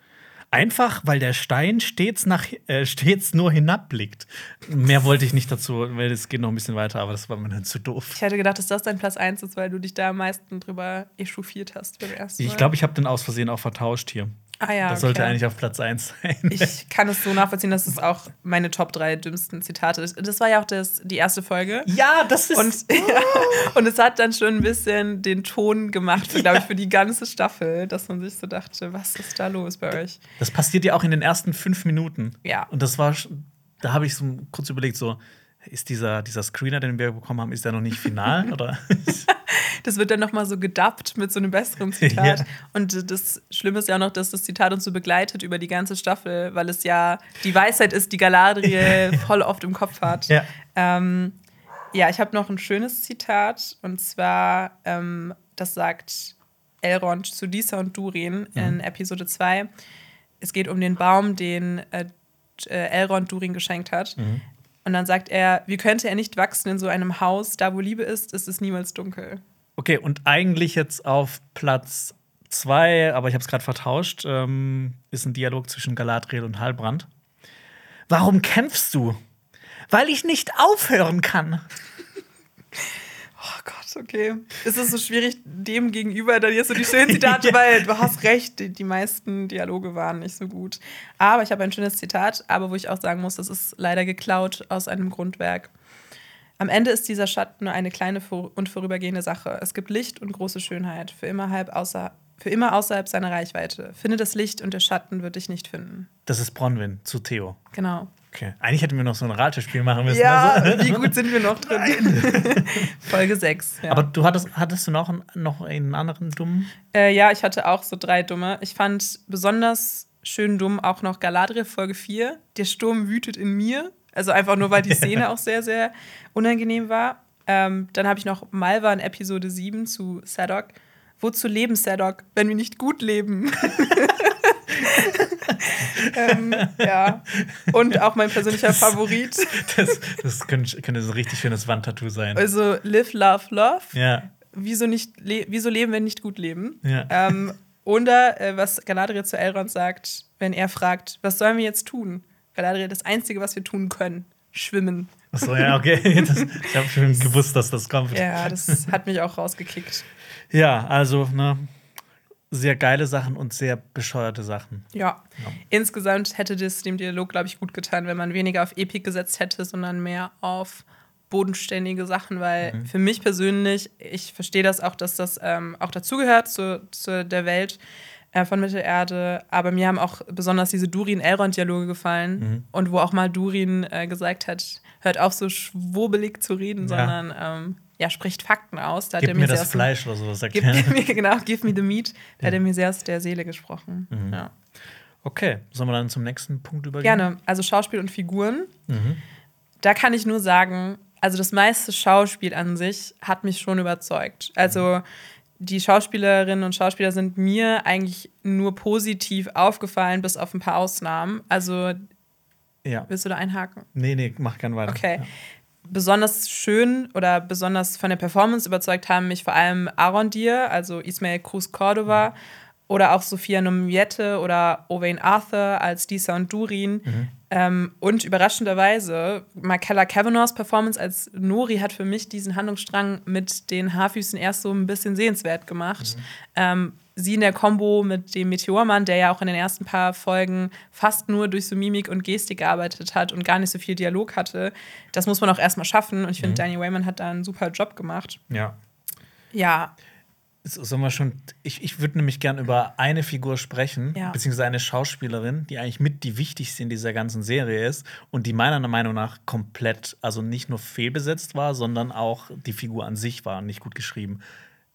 Einfach, weil der Stein stets, nach, äh, stets nur hinabblickt. Mehr wollte ich nicht dazu, weil es geht noch ein bisschen weiter, aber das war mir dann zu doof. Ich hätte gedacht, dass das dein Platz 1 ist, weil du dich da am meisten drüber echauffiert hast beim ersten Mal. Ich glaube, ich habe den aus Versehen auch vertauscht hier. Ah, ja, das sollte okay. eigentlich auf Platz 1 sein. Ich kann es so nachvollziehen, dass es auch meine Top 3 dümmsten Zitate ist. Das war ja auch das, die erste Folge. ja, das ist. Und, ja, und es hat dann schon ein bisschen den Ton gemacht, für, glaube ich, für die ganze Staffel, dass man sich so dachte, was ist da los bei euch? Das passiert ja auch in den ersten fünf Minuten. Ja. Und das war, da habe ich so kurz überlegt, so, ist dieser, dieser Screener, den wir bekommen haben, ist der noch nicht final? oder? Das wird dann nochmal so gedubbt mit so einem besseren Zitat. Ja. Und das Schlimme ist ja auch noch, dass das Zitat uns so begleitet über die ganze Staffel, weil es ja die Weisheit ist, die Galadriel voll oft im Kopf hat. Ja. Ähm, ja, ich habe noch ein schönes Zitat und zwar, ähm, das sagt Elrond zu Disa und Durin in Episode 2. Es geht um den Baum, den äh, Elrond Durin geschenkt hat. Und dann sagt er, wie könnte er nicht wachsen in so einem Haus? Da, wo Liebe ist, ist es niemals dunkel. Okay, und eigentlich jetzt auf Platz zwei, aber ich habe es gerade vertauscht, ähm, ist ein Dialog zwischen Galadriel und Halbrand. Warum kämpfst du? Weil ich nicht aufhören kann. Oh Gott, okay. Es ist so schwierig, dem gegenüber dann jetzt so die schönen Zitate, Ja. weil du hast recht, die, die meisten Dialoge waren nicht so gut. Aber ich habe ein schönes Zitat, aber wo ich auch sagen muss, das ist leider geklaut aus einem Grundwerk. Am Ende ist dieser Schatten nur eine kleine und vorübergehende Sache. Es gibt Licht und große Schönheit, für immer, halb außer, für immer außerhalb seiner Reichweite. Finde das Licht und der Schatten wird dich nicht finden. Das ist Bronwyn zu Theo. Genau. Okay. Eigentlich hätten wir noch so ein Ratespiel machen müssen. Ja, also. wie gut sind wir noch drin? Folge 6. Ja. Aber du hattest, hattest du noch, einen- noch einen anderen dummen? Äh, ja, ich hatte auch so drei dumme. Ich fand besonders schön dumm auch noch Galadriel Folge 4. Der Sturm wütet in mir. Also einfach nur, weil die Szene auch sehr, sehr unangenehm war. Ähm, dann habe ich noch Malva in Episode 7 zu Sadok. Wozu leben, Sadok, wenn wir nicht gut leben? ähm, ja. Und auch mein persönlicher Favorit. Das, das könnte, könnte so ein richtig schönes Wandtattoo sein. Also Live, Love, Love. Ja. Wieso, nicht le wieso leben, wenn nicht gut leben? Ja. Ähm, oder äh, was Galadriel zu Elrond sagt, wenn er fragt, was sollen wir jetzt tun? Galadriel, das Einzige, was wir tun können, schwimmen. Achso, ja, okay. Das, ich habe schon gewusst, dass das kommt. Ja, das hat mich auch rausgekickt. Ja, also, ne, sehr geile Sachen und sehr bescheuerte Sachen. Ja. Insgesamt hätte das dem Dialog, glaube ich, gut getan, wenn man weniger auf Epik gesetzt hätte, sondern mehr auf bodenständige Sachen, weil Mhm. für mich persönlich, ich verstehe das auch, dass das ähm, auch dazugehört zu, zu der Welt äh, von Mittelerde, aber mir haben auch besonders diese Durin-Elrond-Dialoge gefallen Mhm. und wo auch mal Durin äh, gesagt hat, hört auf so schwurbelig zu reden, Ja. sondern ähm, ja, spricht Fakten aus. Da hat Gib er mir sehr das Fleisch oder so, sagt Gib, gib mir, genau, give me the meat. Da hat er mir sehr aus der Seele gesprochen. Mhm. Ja. Okay, sollen wir dann zum nächsten Punkt übergehen? Gerne. Also Schauspiel und Figuren. Mhm. Da kann ich nur sagen, also das meiste Schauspiel an sich hat mich schon überzeugt. Also die Schauspielerinnen und Schauspieler sind mir eigentlich nur positiv aufgefallen, bis auf ein paar Ausnahmen. Also Ja. willst du da einhaken? Nee, nee, mach gern weiter. Okay. Besonders schön oder besonders von der Performance überzeugt haben mich vor allem Arondir, also Ismael Cruz Cordova, oder auch Sophia Nomiette oder Owain Arthur als Disa und Durin. Ähm, und überraschenderweise, Markella Kavanaughs Performance als Nori hat für mich diesen Handlungsstrang mit den Haarfüßen erst so ein bisschen sehenswert gemacht. Ähm, sie in der Kombo mit dem Meteormann, der ja auch in den ersten paar Folgen fast nur durch so Mimik und Gestik gearbeitet hat und gar nicht so viel Dialog hatte, das muss man auch erstmal schaffen. Und ich finde, Daniel Wayman hat da einen super Job gemacht. Ja. Ja, So- Sollen wir schon. Ich, ich würde nämlich gern über eine Figur sprechen, Ja. beziehungsweise eine Schauspielerin, die eigentlich mit die wichtigste in dieser ganzen Serie ist und die meiner Meinung nach komplett, also nicht nur fehlbesetzt war, sondern auch die Figur an sich war nicht gut geschrieben.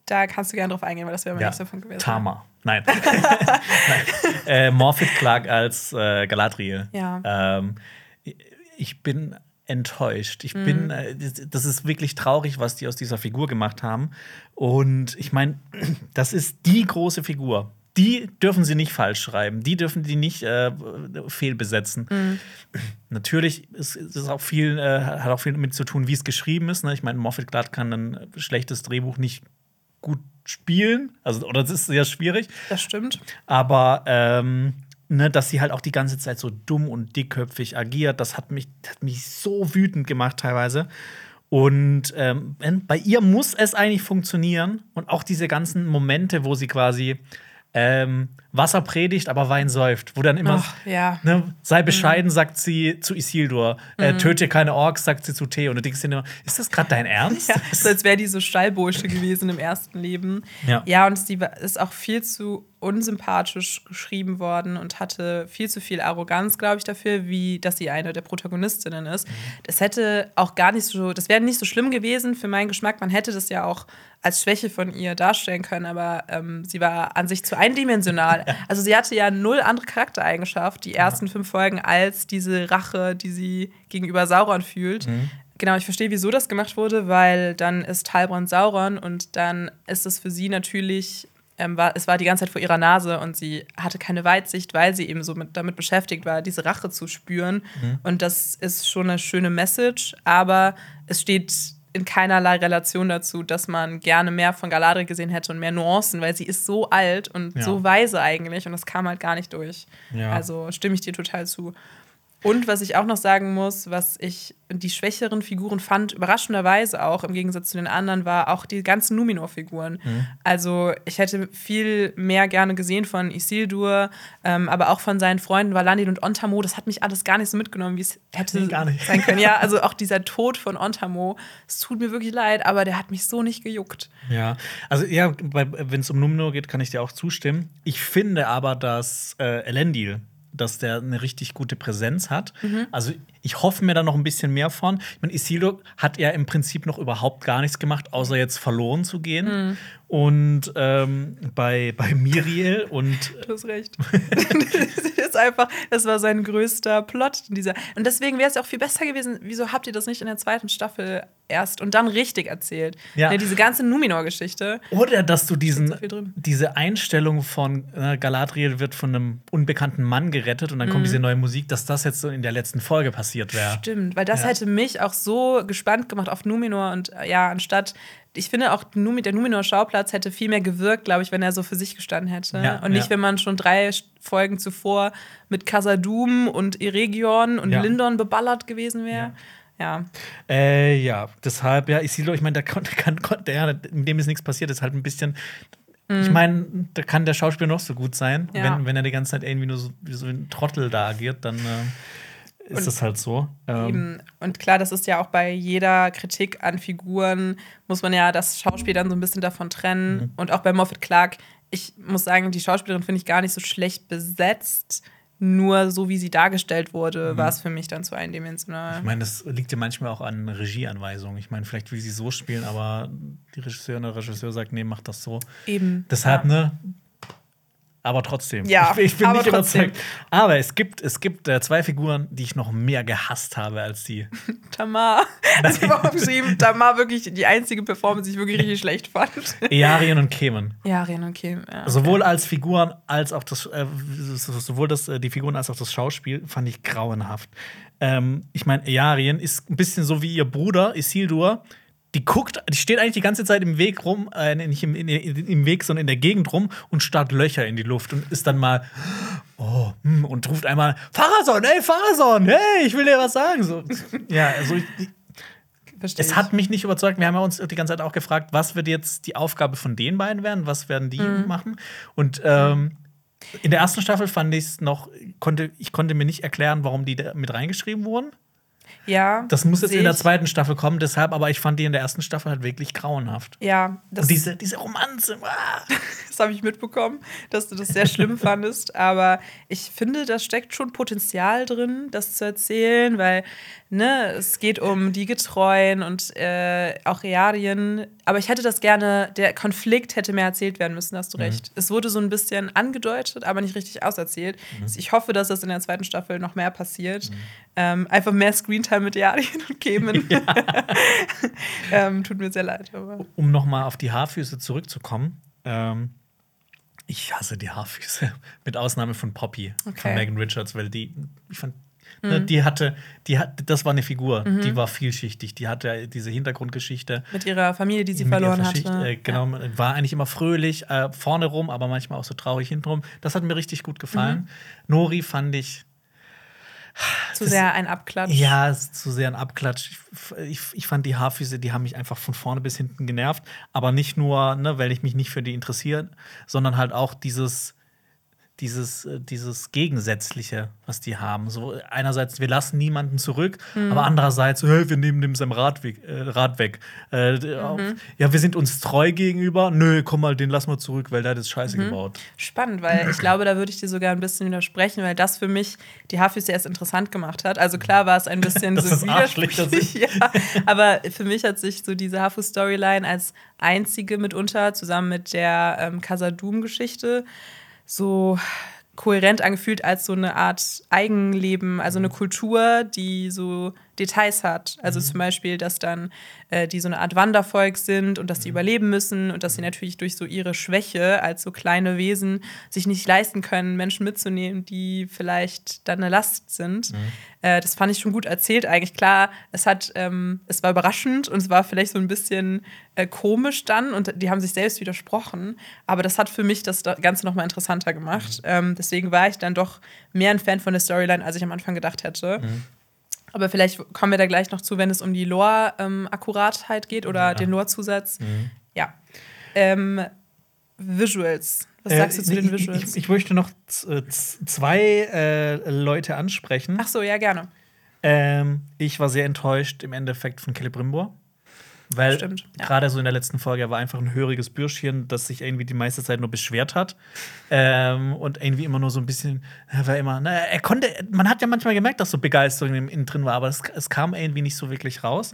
Da kannst du gerne drauf eingehen, weil das wäre mein Ja. nächster Punkt gewesen. Tama. Nein. Nein. Äh, Morphet Clark als äh, Galadriel. Ja. Ähm, ich bin enttäuscht. Ich Mhm. bin, äh, das- ist wirklich traurig, was die aus dieser Figur gemacht haben. Und ich meine, das ist die große Figur. Die dürfen sie nicht falsch schreiben. Die dürfen die nicht äh, fehlbesetzen. Mhm. Natürlich ist ist es auch viel, äh, hat auch viel damit zu tun, wie es geschrieben ist. Ne? Ich meine, Moffat Glatt kann ein schlechtes Drehbuch nicht gut spielen. Also, oder das ist sehr schwierig. Das stimmt. Aber ähm, ne, dass sie halt auch die ganze Zeit so dumm und dickköpfig agiert, das hat mich, hat mich so wütend gemacht teilweise. Und ähm, bei ihr muss es eigentlich funktionieren. Und auch diese ganzen Momente, wo sie quasi ähm, Wasser predigt, aber Wein säuft, wo dann immer Ach, ja. Ne, sei bescheiden, sagt sie zu Isildur. Äh, töte keine Orks, sagt sie zu Thea. Und du denkst dir nur, ist das gerade dein Ernst? Ja, so als wäre die so Stallbursche gewesen im ersten Leben. Ja. ja, und sie ist auch viel zu unsympathisch geschrieben worden und hatte viel zu viel Arroganz, glaube ich, dafür, wie dass sie eine der Protagonistinnen ist. Das hätte auch gar nicht so, das wäre nicht so schlimm gewesen für meinen Geschmack. Man hätte das ja auch als Schwäche von ihr darstellen können, aber ähm, sie war an sich zu eindimensional. Also sie hatte ja null andere Charaktereigenschaft, die ersten fünf Folgen, als diese Rache, die sie gegenüber Sauron fühlt. Genau, ich verstehe, wieso das gemacht wurde, weil dann ist Heilbronn Sauron und dann ist es für sie natürlich, ähm, war, es war die ganze Zeit vor ihrer Nase und sie hatte keine Weitsicht, weil sie eben so mit, damit beschäftigt war, diese Rache zu spüren. Und das ist schon eine schöne Message, aber es steht in keinerlei Relation dazu, dass man gerne mehr von Galadriel gesehen hätte und mehr Nuancen, weil sie ist so alt und Ja. so weise eigentlich und das kam halt gar nicht durch. Ja. Also stimme ich dir total zu. Und was ich auch noch sagen muss, was ich die schwächeren Figuren fand, überraschenderweise auch im Gegensatz zu den anderen, war auch die ganzen Numenor-Figuren. Also ich hätte viel mehr gerne gesehen von Isildur, ähm, aber auch von seinen Freunden Valandil und Ontamo. Das hat mich alles gar nicht so mitgenommen, wie es hätte Nee, gar nicht. sein können. Ja, also auch dieser Tod von Ontamo, es tut mir wirklich leid, aber der hat mich so nicht gejuckt. Ja, also ja, wenn es um Numenor geht, kann ich dir auch zustimmen. Ich finde aber, dass äh, Elendil dass der eine richtig gute Präsenz hat. Also ich hoffe mir da noch ein bisschen mehr von. Ich meine, Isildur hat ja im Prinzip noch überhaupt gar nichts gemacht, außer jetzt verloren zu gehen. Und ähm, bei, bei Miriel und Du hast recht. das ist einfach, das war sein größter Plot in dieser. Und deswegen wäre es auch viel besser gewesen. Wieso habt ihr das nicht in der zweiten Staffel erst und dann richtig erzählt? Ja. Ne, diese ganze Numenor-Geschichte. Oder dass du diesen, so diese Einstellung von äh, Galadriel wird von einem unbekannten Mann gerettet und dann Mhm. kommt diese neue Musik, dass das jetzt so in der letzten Folge passiert wäre. Stimmt, weil das Ja. hätte mich auch so gespannt gemacht auf Numenor und äh, ja, anstatt. Ich finde auch, der Numenor-Schauplatz hätte viel mehr gewirkt, glaube ich, wenn er so für sich gestanden hätte. Ja, und nicht, ja. wenn man schon drei Folgen zuvor mit Casadum und Eregion und Ja. Lindon beballert gewesen wäre. Ja. Äh, ja, deshalb, ja, Isildur, ich meine, da konnte, kann, konnte er, in dem ist nichts passiert, ist halt ein bisschen. Ich meine, da kann der Schauspieler noch so gut sein, Mhm. Ja. wenn, wenn er die ganze Zeit irgendwie nur so wie so ein Trottel da agiert, dann äh, ist Und das halt so. Ähm, Eben. Und klar, das ist ja auch bei jeder Kritik an Figuren, muss man ja das Schauspiel dann so ein bisschen davon trennen. Mhm. Und auch bei Moffat Clark, ich muss sagen, die Schauspielerin finde ich gar nicht so schlecht besetzt. Nur so wie sie dargestellt wurde, war es für mich dann zu eindimensional. Mhm. ich meine, das liegt ja manchmal auch an Regieanweisungen. Ich meine, vielleicht will sie so spielen, aber die Regisseurin oder Regisseur sagt, nee, mach das so. Eben. Deshalb, ja. ne? Aber trotzdem. Ja, ich, ich bin nicht trotzdem. überzeugt. Aber es gibt, es gibt äh, zwei Figuren, die ich noch mehr gehasst habe als die. Tamar. Also ich habe auch geschrieben, Tamar wirklich die einzige Performance, die ich wirklich richtig schlecht fand. Earien und Kemen. Ja, Ren und Kim. Ja. Sowohl als Figuren als auch das, äh, sowohl das, äh, die Figuren als auch das Schauspiel fand ich grauenhaft. Ähm, ich meine, Earien ist ein bisschen so wie ihr Bruder Isildur. Die guckt, die steht eigentlich die ganze Zeit im Weg rum, äh, nicht im, in, in, im Weg, sondern in der Gegend rum und starrt Löcher in die Luft und ist dann mal oh, hm, und ruft einmal Pharason, ey Pharason, hey, ich will dir was sagen. So, ja, also ich, Versteh es ich. hat mich nicht überzeugt. Wir haben ja uns die ganze Zeit auch gefragt, was wird jetzt die Aufgabe von den beiden werden? Was werden die Mhm. machen? Und ähm, in der ersten Staffel fand ich es noch, konnte, ich konnte mir nicht erklären, warum die da mit reingeschrieben wurden. Ja. Das muss jetzt in der zweiten Staffel kommen, deshalb, aber ich fand die in der ersten Staffel halt wirklich grauenhaft. Ja, das, Und diese, diese Romanze. Ah. das habe ich mitbekommen, dass du das sehr schlimm fandest. Aber ich finde, da steckt schon Potenzial drin, das zu erzählen, weil ne, es geht um die Getreuen und äh, auch Rearien. Aber ich hätte das gerne, der Konflikt hätte mehr erzählt werden müssen, hast du recht. Es wurde so ein bisschen angedeutet, aber nicht richtig auserzählt. Ich hoffe, dass das in der zweiten Staffel noch mehr passiert. Ähm, einfach mehr Screentime mit Rearien und Kemen. ähm, tut mir sehr leid. Aber Um nochmal auf die Haarfüße zurückzukommen. Ähm, ich hasse die Haarfüße, mit Ausnahme von Poppy, von Okay. Megan Richards, weil die, ich fand, ne, die hatte, die hat, das war eine Figur, die war vielschichtig, die hatte diese Hintergrundgeschichte. mit ihrer Familie, die sie verloren hatte. Äh, genau, war eigentlich immer fröhlich, äh, vorne rum, aber manchmal auch so traurig hintenrum. Das hat mir richtig gut gefallen. Nori fand ich, Zu das- sehr ein Abklatsch. ja, zu sehr ein Abklatsch. Ich, ich, ich fand die Haarfüße, die haben mich einfach von vorne bis hinten genervt. Aber nicht nur, ne, weil ich mich nicht für die interessiere, sondern halt auch dieses, dieses, äh, dieses Gegensätzliche, was die haben. So einerseits, wir lassen niemanden zurück, Mhm. aber andererseits, hey, wir nehmen dem sein Rad weg. Äh, Rad weg. Äh, Mhm. Ja, wir sind uns treu gegenüber. Nö, komm mal, den lassen wir zurück, weil der hat das Scheiße Mhm. gebaut. Spannend, weil ich glaube, da würde ich dir sogar ein bisschen widersprechen, weil das für mich die Haarfüße erst interessant gemacht hat. Also klar war es ein bisschen Das so widersprüchlich, ja, aber für mich hat sich so diese Haarfuß-Storyline als einzige mitunter zusammen mit der ähm, Casadum-Geschichte so kohärent angefühlt als so eine Art Eigenleben, also eine Kultur, die so Details hat. Also zum Beispiel, dass dann äh, die so eine Art Wandervolk sind und dass die überleben müssen und dass sie natürlich durch so ihre Schwäche als so kleine Wesen sich nicht leisten können, Menschen mitzunehmen, die vielleicht dann eine Last sind. Äh, das fand ich schon gut erzählt eigentlich. Klar, es hat, ähm, es war überraschend und es war vielleicht so ein bisschen äh, komisch dann und die haben sich selbst widersprochen. Aber das hat für mich das Ganze nochmal interessanter gemacht. Ähm, deswegen war ich dann doch mehr ein Fan von der Storyline, als ich am Anfang gedacht hätte. Aber vielleicht kommen wir da gleich noch zu, wenn es um die Lore-Akkuratheit geht oder Ja. den Lore-Zusatz. Ja. Ähm, Visuals. Was sagst du zu Äh, den ich- Visuals? Ich, ich möchte noch äh, zwei äh, Leute ansprechen. Ach so, ja, gerne. Ähm, ich war sehr enttäuscht im Endeffekt von Celebrimbor. Weil Stimmt, ja. gerade so in der letzten Folge, er war einfach ein höriges Bürschchen, das sich irgendwie die meiste Zeit nur beschwert hat. Ähm, und irgendwie immer nur so ein bisschen, er war immer, naja, er konnte, man hat ja manchmal gemerkt, dass so Begeisterung in ihm drin war, aber es, es kam irgendwie nicht so wirklich raus.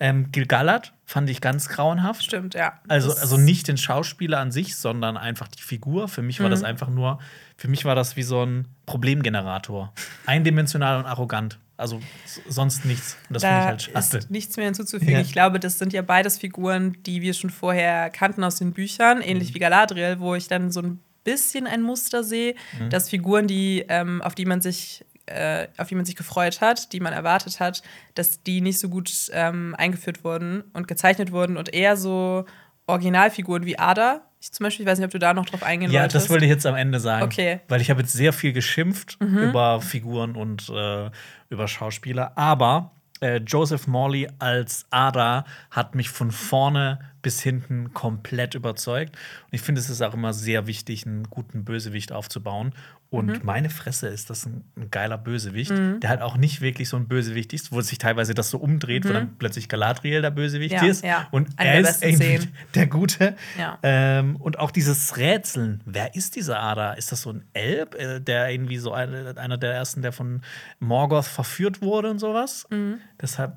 Ähm, Gil-galad fand ich ganz grauenhaft. Stimmt, ja. Also, also nicht den Schauspieler an sich, sondern einfach die Figur. Für mich war Mhm. das einfach nur, für mich war das wie so ein Problemgenerator. Eindimensional und arrogant. Also sonst nichts. Und das finde ich da halt schade. ist nichts mehr hinzuzufügen. Ja. Ich glaube, das sind ja beides Figuren, die wir schon vorher kannten aus den Büchern, Mhm. ähnlich wie Galadriel, wo ich dann so ein bisschen ein Muster sehe, Mhm. dass Figuren, die, ähm, auf die man sich äh, auf die man sich gefreut hat, die man erwartet hat, dass die nicht so gut ähm, eingeführt wurden und gezeichnet wurden und eher so Originalfiguren wie Ada. Ich zum Beispiel, ich weiß nicht, ob du da noch drauf eingehen Ja, wolltest. das wollte ich jetzt am Ende sagen. Okay. Mhm. Weil ich habe jetzt sehr viel geschimpft über Figuren und äh, über Schauspieler. Aber äh, Joseph Morley als Ada hat mich von vorne bis hinten komplett überzeugt. Und ich finde, es ist auch immer sehr wichtig, einen guten Bösewicht aufzubauen. Und Mhm. meine Fresse ist das ein, ein geiler Bösewicht, der halt auch nicht wirklich so ein Bösewicht ist, wo sich teilweise das so umdreht, wo dann plötzlich Galadriel der Bösewicht Mhm. Ja, ist. ja. Und Eine er ist irgendwie Szenen. der Gute. Ja. Ähm, und auch dieses Rätseln. Wer ist dieser Ada? Ist das so ein Elb, äh, der irgendwie so eine, einer der ersten, der von Morgoth verführt wurde und sowas? Mhm. Deshalb,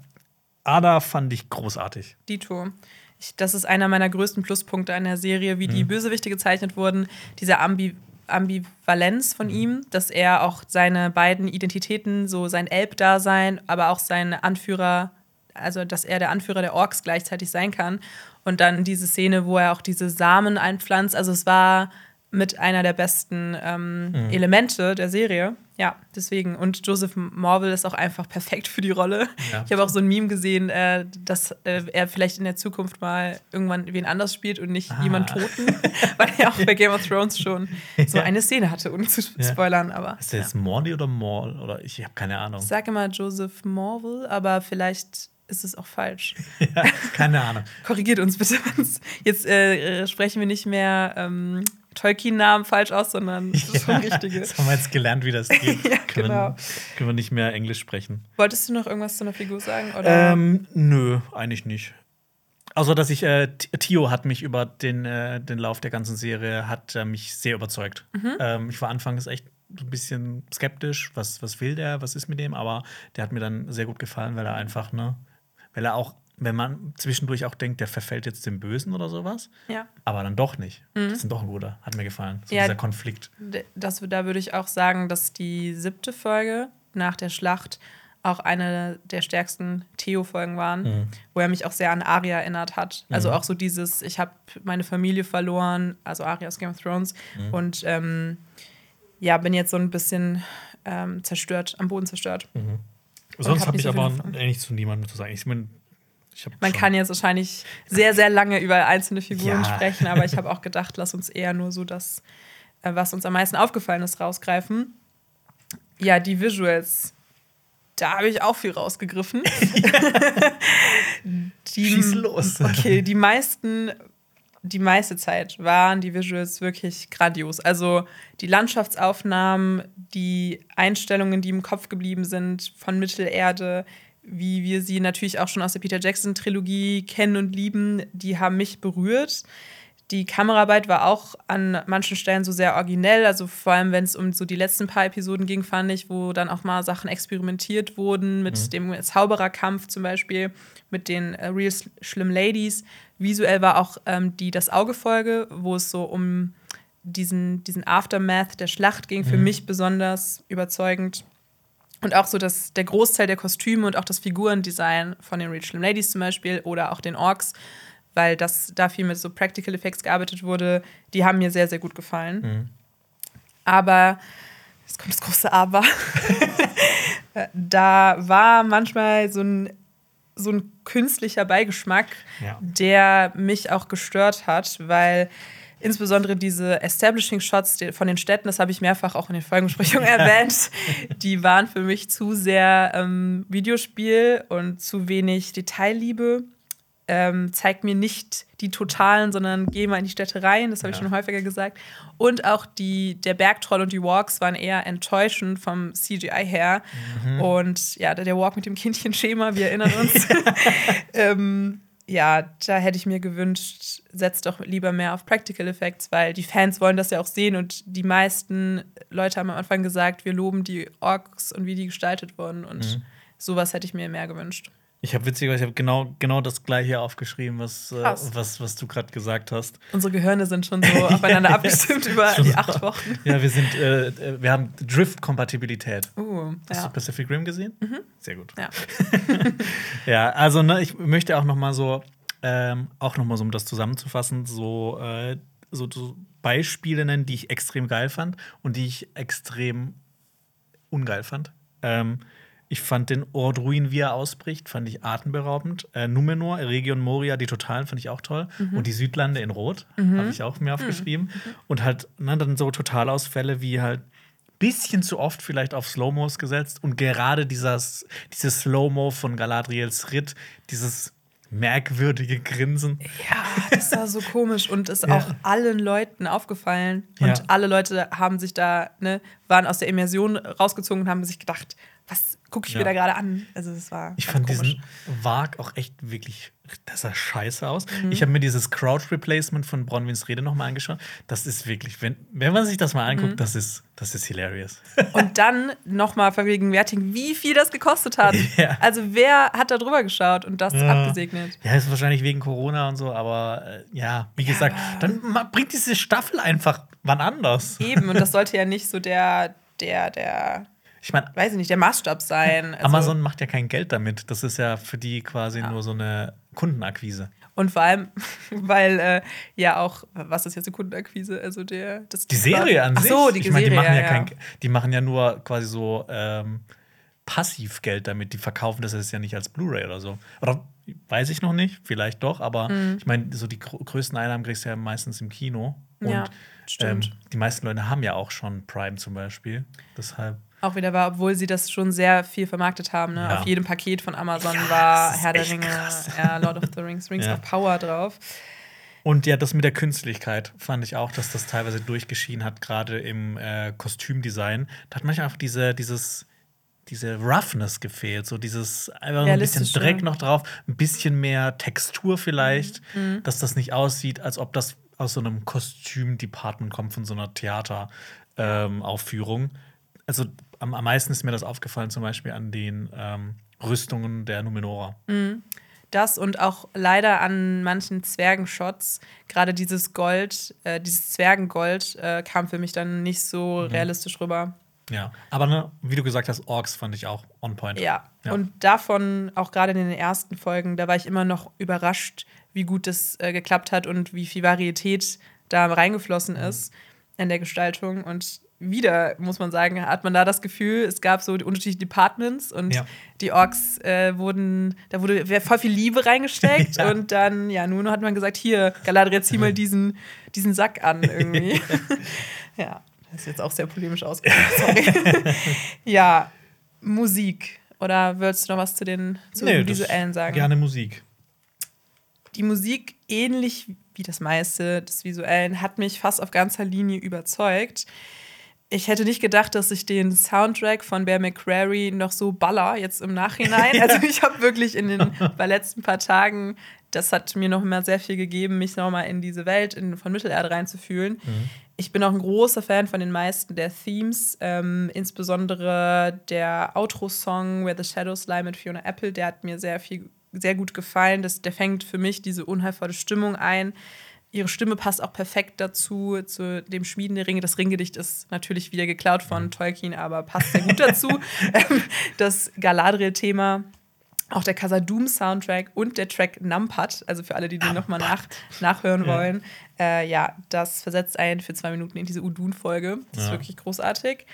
Ada fand ich großartig. Dito. Ich, das ist einer meiner größten Pluspunkte an der Serie, wie Mhm. die Bösewichte gezeichnet wurden. Diese Ambi Ambivalenz Mhm. von ihm, dass er auch seine beiden Identitäten, so sein Elb-Dasein, aber auch sein Anführer, also dass er der Anführer der Orks gleichzeitig sein kann. Und dann diese Szene, wo er auch diese Samen einpflanzt. Also es war mit einer der besten ähm, Mhm. Elemente der Serie. Ja, deswegen. Und Joseph Morville ist auch einfach perfekt für die Rolle. Ja. Ich habe auch so ein Meme gesehen, äh, dass äh, er vielleicht in der Zukunft mal irgendwann wen anders spielt und nicht Ah. jemand Toten, weil er auch bei Game of Thrones schon so Ja. eine Szene hatte, ohne zu Ja. spoilern. Aber Ist der jetzt Morley oder Maul? Oder ich habe keine Ahnung. ich sage immer Joseph Morville, aber vielleicht ist es auch falsch. ja, keine Ahnung. Korrigiert uns bitte. Jetzt äh, sprechen wir nicht mehr ähm, Tolkien-Namen falsch aus, sondern das ist schon richtige. Das haben wir jetzt gelernt, wie das geht. Ja, können, genau. wir, können wir nicht mehr Englisch sprechen. Wolltest du noch irgendwas zu einer Figur sagen? Oder? Ähm, nö, eigentlich nicht. Außer dass ich, äh, Tio hat mich über den, äh, den Lauf der ganzen Serie, hat äh, mich sehr überzeugt. Mhm. Ähm, ich war anfangs echt so ein bisschen skeptisch, was, was will der, was ist mit dem, aber der hat mir dann sehr gut gefallen, weil er einfach, ne, weil er auch, wenn man zwischendurch auch denkt, der verfällt jetzt dem Bösen oder sowas, ja. aber dann doch nicht. Das ist doch ein guter, hat mir gefallen. So Mhm. Ja. dieser Konflikt. Das, da würde ich auch sagen, dass die siebte Folge nach der Schlacht auch eine der stärksten Theo-Folgen waren, Mhm. wo er mich auch sehr an Arya erinnert hat. Also auch so dieses, ich habe meine Familie verloren, also Arya aus Game of Thrones, Mhm. und ähm, ja, bin jetzt so ein bisschen ähm, zerstört, am Boden zerstört. Sonst hab habe nicht ich so aber eigentlich zu niemandem zu sagen. Ich, mein, ich hab Man kann jetzt wahrscheinlich sehr, sehr lange über einzelne Figuren Ja. sprechen, aber ich habe auch gedacht, lass uns eher nur so das, äh, was uns am meisten aufgefallen ist, rausgreifen. Ja, die Visuals. Da habe ich auch viel rausgegriffen. die, Schieß los. Okay, die meisten, die meiste Zeit waren die Visuals wirklich grandios. Also die Landschaftsaufnahmen, die Einstellungen, die im Kopf geblieben sind von Mittelerde, wie wir sie natürlich auch schon aus der Peter Jackson-Trilogie kennen und lieben, die haben mich berührt. Die Kameraarbeit war auch an manchen Stellen so sehr originell, also vor allem, wenn es um so die letzten paar Episoden ging, fand ich, wo dann auch mal Sachen experimentiert wurden, mit dem Zaubererkampf zum Beispiel, mit den äh, Real Slim Ladies. Visuell war auch ähm, die Das Auge-Folge, wo es so um diesen, diesen Aftermath der Schlacht ging, für mich besonders überzeugend. Und auch so, dass der Großteil der Kostüme und auch das Figurendesign von den Slim Ladies zum Beispiel oder auch den Orks, weil das da viel mit so Practical Effects gearbeitet wurde, die haben mir sehr, sehr gut gefallen. Aber, jetzt kommt das große Aber, da war manchmal so ein, so ein künstlicher Beigeschmack, Ja. der mich auch gestört hat, weil insbesondere diese Establishing Shots die- von den Städten, das habe ich mehrfach auch in den Folgenbesprechungen erwähnt, die waren für mich zu sehr ähm, Videospiel und zu wenig Detailliebe. Ähm, zeigt mir nicht die Totalen, sondern geh mal in die Städte rein, das habe ich Ja. schon häufiger gesagt. Und auch die, der Bergtroll und die Walks waren eher enttäuschend vom CGI her. Und ja, der Walk mit dem Kindchenschema, wir erinnern uns. ähm, ja, da hätte ich mir gewünscht, setzt doch lieber mehr auf Practical Effects, weil die Fans wollen das ja auch sehen und die meisten Leute haben am Anfang gesagt, wir loben die Orks und wie die gestaltet wurden und mhm. sowas hätte ich mir mehr gewünscht. Ich habe witzigerweise, ich habe genau, genau das gleiche aufgeschrieben, was, äh, was, was du gerade gesagt hast. Unsere Gehirne sind schon so aufeinander abgestimmt über die acht Wochen. Ja, wir sind, äh, wir haben Drift-Kompatibilität. Uh, hast ja. du Pacific Rim gesehen? Mhm. Sehr gut. Ja, ja also ne, ich möchte auch noch mal so, ähm, auch noch mal so, um das zusammenzufassen, so, äh, so, so Beispiele nennen, die ich extrem geil fand und die ich extrem ungeil fand. Ähm, ich fand den Ordruin, wie er ausbricht, fand ich atemberaubend. Äh, Numenor, Region Moria, die Totalen fand ich auch toll. Mhm. Und die Südlande in Rot mhm. habe ich auch mir aufgeschrieben. Mhm. Und halt ne, dann so Totalausfälle wie halt bisschen zu oft vielleicht auf Slow-Mos gesetzt und gerade dieses, dieses Slow-Mo von Galadriels Ritt, dieses merkwürdige Grinsen. Ja, das war so komisch und ist ja. auch allen Leuten aufgefallen. Und ja. alle Leute haben sich da, ne, waren aus der Immersion rausgezogen und haben sich gedacht, was gucke ich ja. mir da gerade an? Also es war. Ich fand komisch. diesen Wag auch echt wirklich, das sah scheiße aus. Mhm. Ich habe mir dieses Crouch Replacement von Bronwyns Rede nochmal angeschaut. Das ist wirklich, wenn, wenn man sich das mal anguckt, mhm. das ist, das ist hilarious. Und dann nochmal vergegenwärtigen, wie viel das gekostet hat. Ja. Also wer hat da drüber geschaut und das ja. abgesegnet? Ja, ist wahrscheinlich wegen Corona und so, aber äh, ja, wie gesagt, dann bringt diese Staffel einfach wann anders. Eben, und das sollte ja nicht so der, der, der ich meine, weiß ich nicht, der Maßstab sein. Also Amazon macht ja kein Geld damit. Das ist ja für die quasi ja. nur so eine Kundenakquise. Und vor allem, weil äh, ja auch, was ist jetzt eine Kundenakquise? Also der, das die Serie an sich. Ach so, die, ich mein, die Serie. Machen ja, ja, kein, die machen ja nur quasi so ähm, passiv Geld damit. Die verkaufen das jetzt ja nicht als Blu-ray oder so. Oder weiß ich noch nicht, vielleicht doch, aber mhm. ich meine, so die größten Einnahmen kriegst du ja meistens im Kino. Und ja, ähm, die meisten Leute haben ja auch schon Prime zum Beispiel. Deshalb auch wieder war, obwohl sie das schon sehr viel vermarktet haben. Ne? Ja. Auf jedem Paket von Amazon ja, war Herr der Ringe, ja, Lord of the Rings, Rings ja. of Power drauf. Und ja, das mit der Künstlichkeit fand ich auch, dass das teilweise durchgeschieden hat, gerade im äh, Kostümdesign. Da hat manchmal einfach diese, dieses, diese Roughness gefehlt, so dieses einfach ein bisschen Dreck noch drauf, ein bisschen mehr Textur vielleicht, mhm. mhm. dass das nicht aussieht, als ob das aus so einem Kostüm-Department kommt von so einer Theateraufführung. Ähm, also am, am meisten ist mir das aufgefallen, zum Beispiel an den ähm, Rüstungen der Numenora. Mhm. Das und auch leider an manchen Zwergenshots, gerade dieses Gold, äh, dieses Zwergengold, äh, kam für mich dann nicht so mhm. realistisch rüber. Ja, aber ne, wie du gesagt hast, Orks fand ich auch on point. Ja, ja. und davon, auch gerade in den ersten Folgen, da war ich immer noch überrascht, wie gut das äh, geklappt hat und wie viel Varietät da reingeflossen mhm. ist in der Gestaltung. Und wieder, muss man sagen, hat man da das Gefühl, es gab so die unterschiedlichen Departments und ja. die Orks äh, wurden, da wurde voll viel Liebe reingesteckt ja. und dann, ja, nun hat man gesagt, hier, Galadriel, zieh mal diesen, diesen Sack an irgendwie. ja, das ist jetzt auch sehr polemisch ausgedrückt, sorry. ja, Musik. Oder würdest du noch was zu den zu nee, visuellen sagen? Gerne Musik. Die Musik, ähnlich wie das meiste des Visuellen, hat mich fast auf ganzer Linie überzeugt ich hätte nicht gedacht, dass ich den Soundtrack von Bear McCrary noch so baller jetzt im Nachhinein. Also ich habe wirklich in den bei letzten paar Tagen, das hat mir noch mal sehr viel gegeben, mich noch mal in diese Welt in, von Mittelerde reinzufühlen. Mhm. Ich bin auch ein großer Fan von den meisten der Themes, ähm, insbesondere der Outro-Song Where the Shadows Lie mit Fiona Apple. Der hat mir sehr viel, sehr gut gefallen. Das, der fängt für mich diese unheilvolle Stimmung ein ihre Stimme passt auch perfekt dazu, zu dem Schmieden der Ringe. Das Ringgedicht ist natürlich wieder geklaut von mhm. Tolkien, aber passt sehr gut dazu. Ähm, das Galadriel-Thema, auch der Casadum-Soundtrack und der Track Numpat, also für alle, die den nochmal nach, nachhören ja. wollen. Äh, ja, das versetzt einen für zwei Minuten in diese Udun-Folge. Das ja. ist wirklich großartig.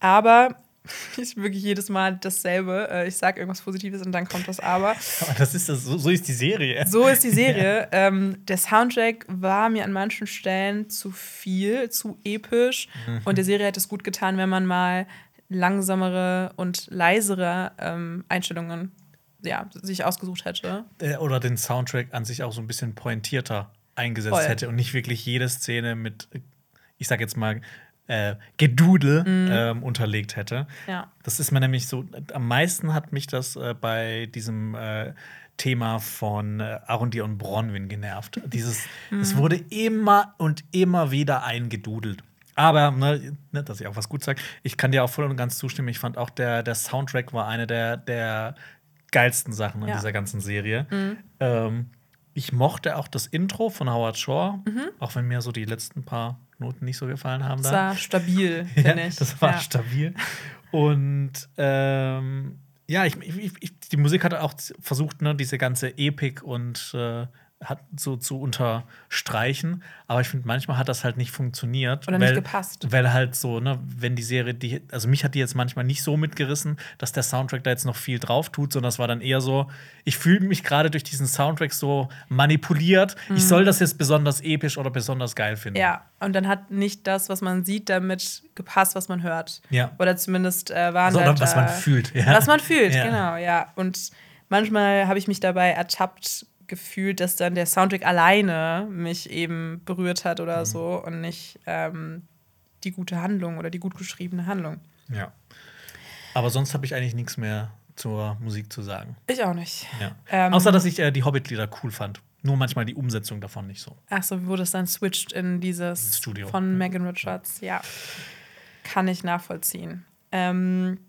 Aber ist wirklich jedes Mal dasselbe. Äh, ich sage irgendwas Positives und dann kommt das Aber. Aber das ist das, so, so ist die Serie. So ist die Serie. ähm, der Soundtrack war mir an manchen Stellen zu viel, zu episch. Mhm. Und der Serie hätte es gut getan, wenn man mal langsamere und leisere ähm, Einstellungen ja, sich ausgesucht hätte. Äh, oder den Soundtrack an sich auch so ein bisschen pointierter eingesetzt Voll. hätte und nicht wirklich jede Szene mit, ich sag jetzt mal, äh, Gedudel mm. ähm, unterlegt hätte. Ja. Das ist mir nämlich so, am meisten hat mich das äh, bei diesem äh, Thema von äh, Arundi und Bronwyn genervt. Dieses, es wurde immer und immer wieder eingedudelt. Aber, ne, ne, dass ich auch was gut sage, ich kann dir auch voll und ganz zustimmen. Ich fand auch, der, der Soundtrack war eine der, der geilsten Sachen in Ja. dieser ganzen Serie. Ähm, ich mochte auch das Intro von Howard Shore, auch wenn mir so die letzten paar Noten nicht so gefallen haben. Das da. war stabil, Ja, finde ich. das war ja. stabil. Und ähm, ja, ich, ich, ich, die Musik hat auch versucht, ne, diese ganze Epik und äh, hat so zu unterstreichen. Aber ich finde, manchmal hat das halt nicht funktioniert. Oder weil, nicht gepasst. Weil halt so, ne, wenn die Serie, die, also mich hat die jetzt manchmal nicht so mitgerissen, dass der Soundtrack da jetzt noch viel drauf tut, sondern es war dann eher so, ich fühle mich gerade durch diesen Soundtrack so manipuliert. Ich soll das jetzt besonders episch oder besonders geil finden. Mhm. Ja, und dann hat nicht das, was man sieht, damit gepasst, was man hört. Ja. Oder zumindest äh, waren Also, da, oder was man fühlt, ja. Was man fühlt, Ja. genau, ja. Und manchmal habe ich mich dabei ertappt gefühlt, dass dann der Soundtrack alleine mich eben berührt hat oder Mhm. so und nicht ähm, die gute Handlung oder die gut geschriebene Handlung. Ja. Aber sonst habe ich eigentlich nichts mehr zur Musik zu sagen. Ich auch nicht. Ja. Ähm, Außer, dass ich äh, die Hobbit-Lieder cool fand. Nur manchmal die Umsetzung davon nicht so. Ach so, wurde es dann switcht in dieses Studio. von Megan Richards. Ja, kann ich nachvollziehen. Ähm,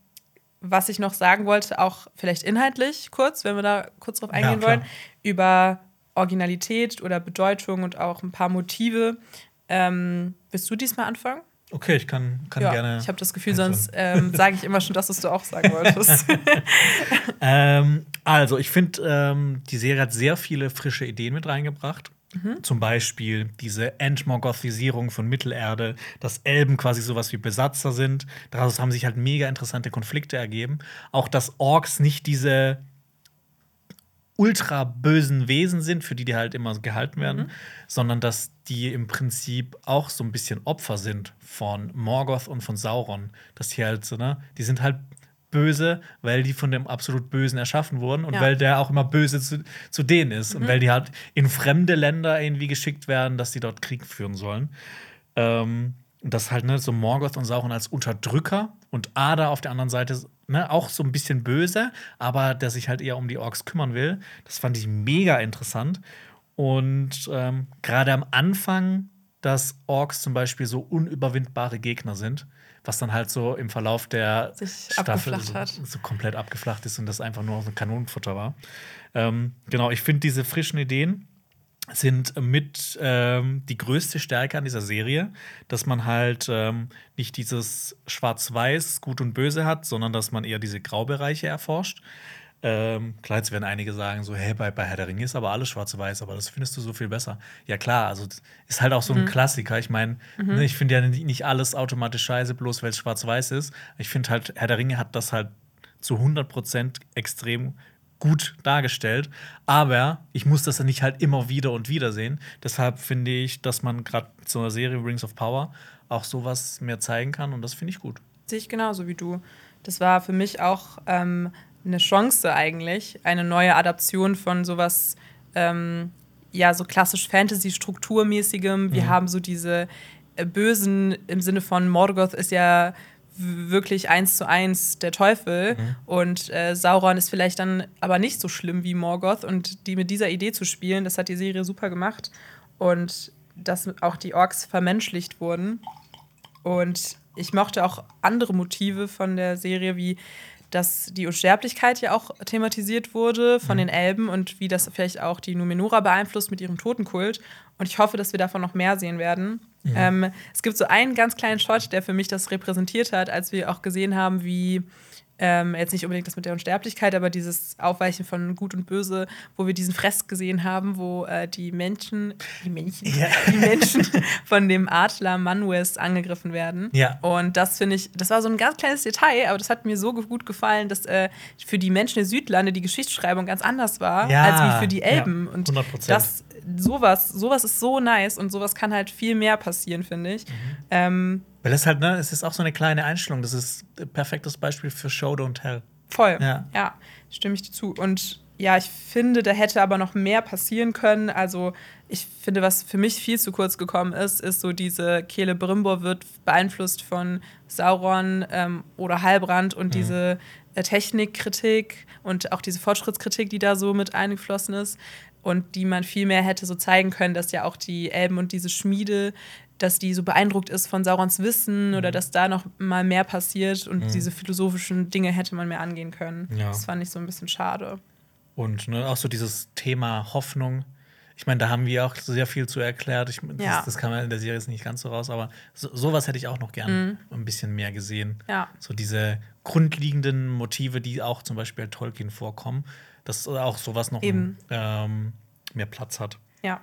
was ich noch sagen wollte, auch vielleicht inhaltlich kurz, wenn wir da kurz drauf eingehen klar. wollen, über Originalität oder Bedeutung und auch ein paar Motive. Ähm, willst du diesmal anfangen? Okay, ich kann, kann ja, gerne. ich habe das Gefühl, sonst ähm, sage ich immer schon das, was du auch sagen wolltest. Ähm, also, ich finde, ähm, die Serie hat sehr viele frische Ideen mit reingebracht. Mhm. Zum Beispiel diese Entmorgothisierung von Mittelerde, dass Elben quasi sowas wie Besatzer sind. Daraus haben sich halt mega interessante Konflikte ergeben. Auch, dass Orks nicht diese ultra bösen Wesen sind, für die die halt immer gehalten werden, Mhm. sondern dass die im Prinzip auch so ein bisschen Opfer sind von Morgoth und von Sauron. Dass die halt so, ne, die sind halt böse, weil die von dem absolut Bösen erschaffen wurden und Ja. weil der auch immer böse zu, zu denen ist und weil die halt in fremde Länder irgendwie geschickt werden, dass die dort Krieg führen sollen. Ähm, das halt, ne, so Morgoth und Sauron als Unterdrücker und Ada auf der anderen Seite, ne, auch so ein bisschen böse, aber der sich halt eher um die Orks kümmern will. Das fand ich mega interessant. Und ähm, gerade am Anfang, dass Orks zum Beispiel so unüberwindbare Gegner sind, was dann halt so im Verlauf der Sich Staffel so, so komplett abgeflacht ist und das einfach nur so Kanonenfutter war. Ähm, genau, ich finde diese frischen Ideen sind mit ähm, die größte Stärke an dieser Serie, dass man halt ähm, nicht dieses Schwarz-Weiß, Gut und Böse hat, sondern dass man eher diese Graubereiche erforscht. Ähm, klar, jetzt werden einige sagen, so, hey, bei, bei Herr der Ringe ist aber alles schwarz-weiß, aber das findest du so viel besser. Ja, klar, also ist halt auch so ein Klassiker. Ich meine, ne, ich finde ja nicht nicht alles automatisch scheiße, bloß weil es schwarz-weiß ist. Ich finde halt, Herr der Ringe hat das halt zu 100% extrem gut dargestellt. Aber ich muss das dann nicht halt immer wieder und wieder sehen. Deshalb finde ich, dass man gerade so einer Serie Rings of Power auch sowas mehr zeigen kann und das finde ich gut. Sehe ich genauso wie du. Das war für mich auch ähm, eine Chance eigentlich, eine neue Adaption von sowas, ähm, ja, so klassisch Fantasy-Strukturmäßigem. Wir haben so diese äh, Bösen im Sinne von Morgoth ist ja wirklich eins zu eins der Teufel. Und äh, Sauron ist vielleicht dann aber nicht so schlimm wie Morgoth. Und die mit dieser Idee zu spielen, das hat die Serie super gemacht. Und dass auch die Orks vermenschlicht wurden. Und ich mochte auch andere Motive von der Serie, wie dass die Unsterblichkeit ja auch thematisiert wurde von den Elben und wie das vielleicht auch die Numenora beeinflusst mit ihrem Totenkult. Und ich hoffe, dass wir davon noch mehr sehen werden. Ähm, es gibt so einen ganz kleinen Shot, der für mich das repräsentiert hat, als wir auch gesehen haben, wie ähm, jetzt nicht unbedingt das mit der Unsterblichkeit, aber dieses Aufweichen von Gut und Böse, wo wir diesen Fresk gesehen haben, wo äh, die Menschen, die Männchen, Ja. die Menschen von dem Adler Manwes angegriffen werden. Ja. Und das finde ich, das war so ein ganz kleines Detail, aber das hat mir so gut gefallen, dass äh, für die Menschen der Südlande die Geschichtsschreibung ganz anders war, Ja, als wie für die Elben. ja, und 100%. das, sowas, sowas ist so nice und sowas kann halt viel mehr passieren, finde ich. Mhm. Ähm, Weil das halt, ne, es ist auch so eine kleine Einstellung. Das ist ein perfektes Beispiel für Show Don't Tell. Voll. Ja. Ja. stimme ich dir zu. Und ja, ich finde, da hätte aber noch mehr passieren können. Also ich finde, was für mich viel zu kurz gekommen ist, ist so diese Kehle Brimbor wird beeinflusst von Sauron ähm, oder Halbrand und mhm. diese äh, Technikkritik und auch diese Fortschrittskritik, die da so mit eingeflossen ist und die man viel mehr hätte so zeigen können, dass ja auch die Elben und diese Schmiede dass die so beeindruckt ist von Saurons Wissen oder mhm. dass da noch mal mehr passiert und mhm. diese philosophischen Dinge hätte man mehr angehen können. Ja. Das fand ich so ein bisschen schade. Und ne, auch so dieses Thema Hoffnung. Ich meine, da haben wir auch sehr viel zu erklärt. Ich, das, ja. das kam in der Serie jetzt nicht ganz so raus, aber so, sowas hätte ich auch noch gern mhm. ein bisschen mehr gesehen. Ja. So diese grundlegenden Motive, die auch zum Beispiel Tolkien vorkommen, dass auch sowas noch ein, ähm, mehr Platz hat. Ja.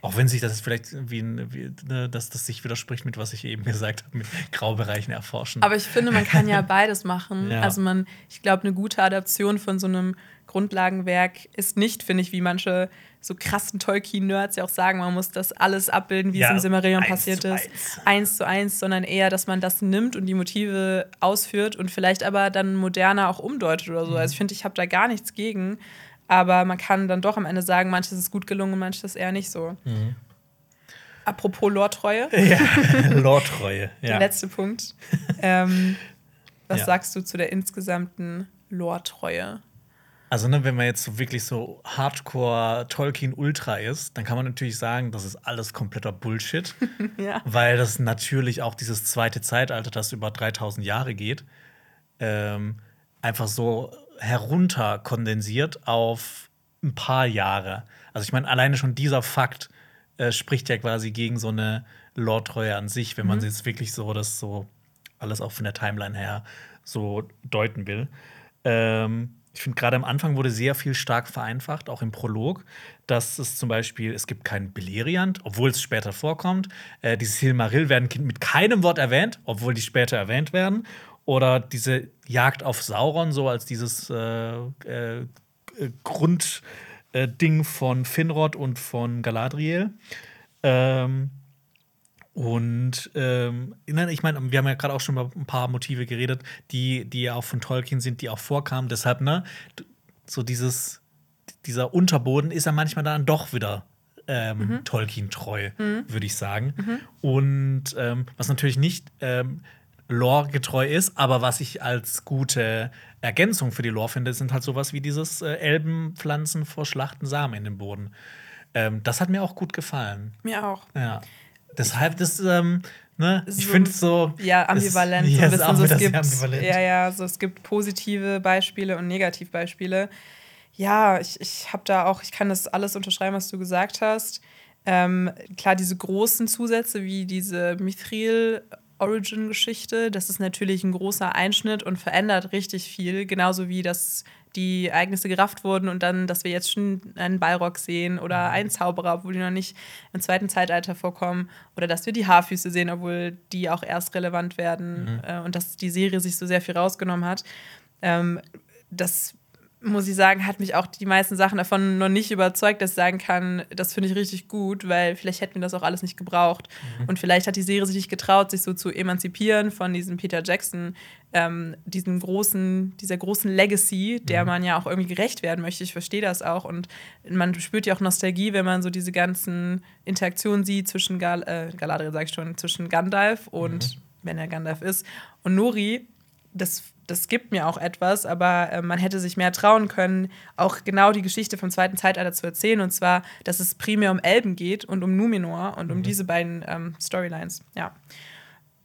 Auch wenn sich das vielleicht wie, wie ne, dass das sich widerspricht mit was ich eben gesagt habe, mit Graubereichen erforschen. Aber ich finde, man kann ja beides machen. Ja. Also man, ich glaube, eine gute Adaption von so einem Grundlagenwerk ist nicht, finde ich, wie manche so krassen Tolkien-Nerds ja auch sagen, man muss das alles abbilden, wie ja, es im Silmarillion passiert ist, eins. eins zu eins, sondern eher, dass man das nimmt und die Motive ausführt und vielleicht aber dann moderner auch umdeutet oder so. Mhm. Also ich finde, ich habe da gar nichts gegen. Aber man kann dann doch am Ende sagen, manches ist gut gelungen manches eher nicht so. Mhm. Apropos Lortreue. Ja, Lortreue. ja. Der letzte Punkt. ähm, was ja. sagst du zu der insgesamten Lortreue? Also, ne, wenn man jetzt so wirklich so Hardcore Tolkien Ultra ist, dann kann man natürlich sagen, das ist alles kompletter Bullshit. ja. Weil das natürlich auch dieses zweite Zeitalter, das über 3000 Jahre geht, ähm, einfach so herunterkondensiert auf ein paar Jahre. Also ich meine, alleine schon dieser Fakt äh, spricht ja quasi gegen so eine Lore-Treue an sich, wenn man mhm. jetzt wirklich so das so alles auch von der Timeline her so deuten will. Ähm, ich finde, gerade am Anfang wurde sehr viel stark vereinfacht, auch im Prolog, dass es zum Beispiel, es gibt keinen Beleriand, obwohl es später vorkommt. Äh, diese Silmaril werden mit keinem Wort erwähnt, obwohl die später erwähnt werden. Oder diese Jagd auf Sauron, so als dieses äh, äh, Grundding von Finrod und von Galadriel. Ähm, und ähm, ich meine, wir haben ja gerade auch schon über ein paar Motive geredet, die, die ja auch von Tolkien sind, die auch vorkamen. Deshalb, ne, so dieses, dieser Unterboden ist ja manchmal dann doch wieder ähm, mhm. Tolkien-treu, mhm. würde ich sagen. Mhm. Und ähm, was natürlich nicht ähm, Lore-getreu ist, aber was ich als gute Ergänzung für die Lore finde, sind halt sowas wie dieses äh, Elbenpflanzen vor Schlachten Samen in den Boden. Ähm, das hat mir auch gut gefallen. Mir auch. Ja. Deshalb, das, ähm, ne, ich finde es so. Ja, ambivalent. Es, so ein bisschen so, es gibt, ambivalent. Ja, ja, so es gibt positive Beispiele und Negativbeispiele. Ja, ich, ich habe da auch, ich kann das alles unterschreiben, was du gesagt hast. Ähm, klar, diese großen Zusätze wie diese Mithril Origin-Geschichte. Das ist natürlich ein großer Einschnitt und verändert richtig viel. Genauso wie das die Ereignisse gerafft wurden und dann, dass wir jetzt schon einen Balrog sehen oder mhm. einen Zauberer, obwohl die noch nicht im zweiten Zeitalter vorkommen. Oder dass wir die Haarfüße sehen, obwohl die auch erst relevant werden. Mhm. Äh, und dass die Serie sich so sehr viel rausgenommen hat. Ähm, das muss ich sagen, hat mich auch die meisten Sachen davon noch nicht überzeugt, dass ich sagen kann, das finde ich richtig gut, weil vielleicht hätten wir das auch alles nicht gebraucht. Mhm. Und vielleicht hat die Serie sich nicht getraut, sich so zu emanzipieren von diesem Peter Jackson, ähm, diesen großen, dieser großen Legacy, der mhm. man ja auch irgendwie gerecht werden möchte. Ich verstehe das auch. Und man spürt ja auch Nostalgie, wenn man so diese ganzen Interaktionen sieht zwischen Gal äh, Galadriel, sag ich schon, zwischen Gandalf und, mhm. wenn er Gandalf ist, und Nori. Das das gibt mir auch etwas, aber äh, man hätte sich mehr trauen können, auch genau die Geschichte vom zweiten Zeitalter zu erzählen. Und zwar, dass es primär um Elben geht und um Numenor und um mhm. diese beiden ähm, Storylines. Ja.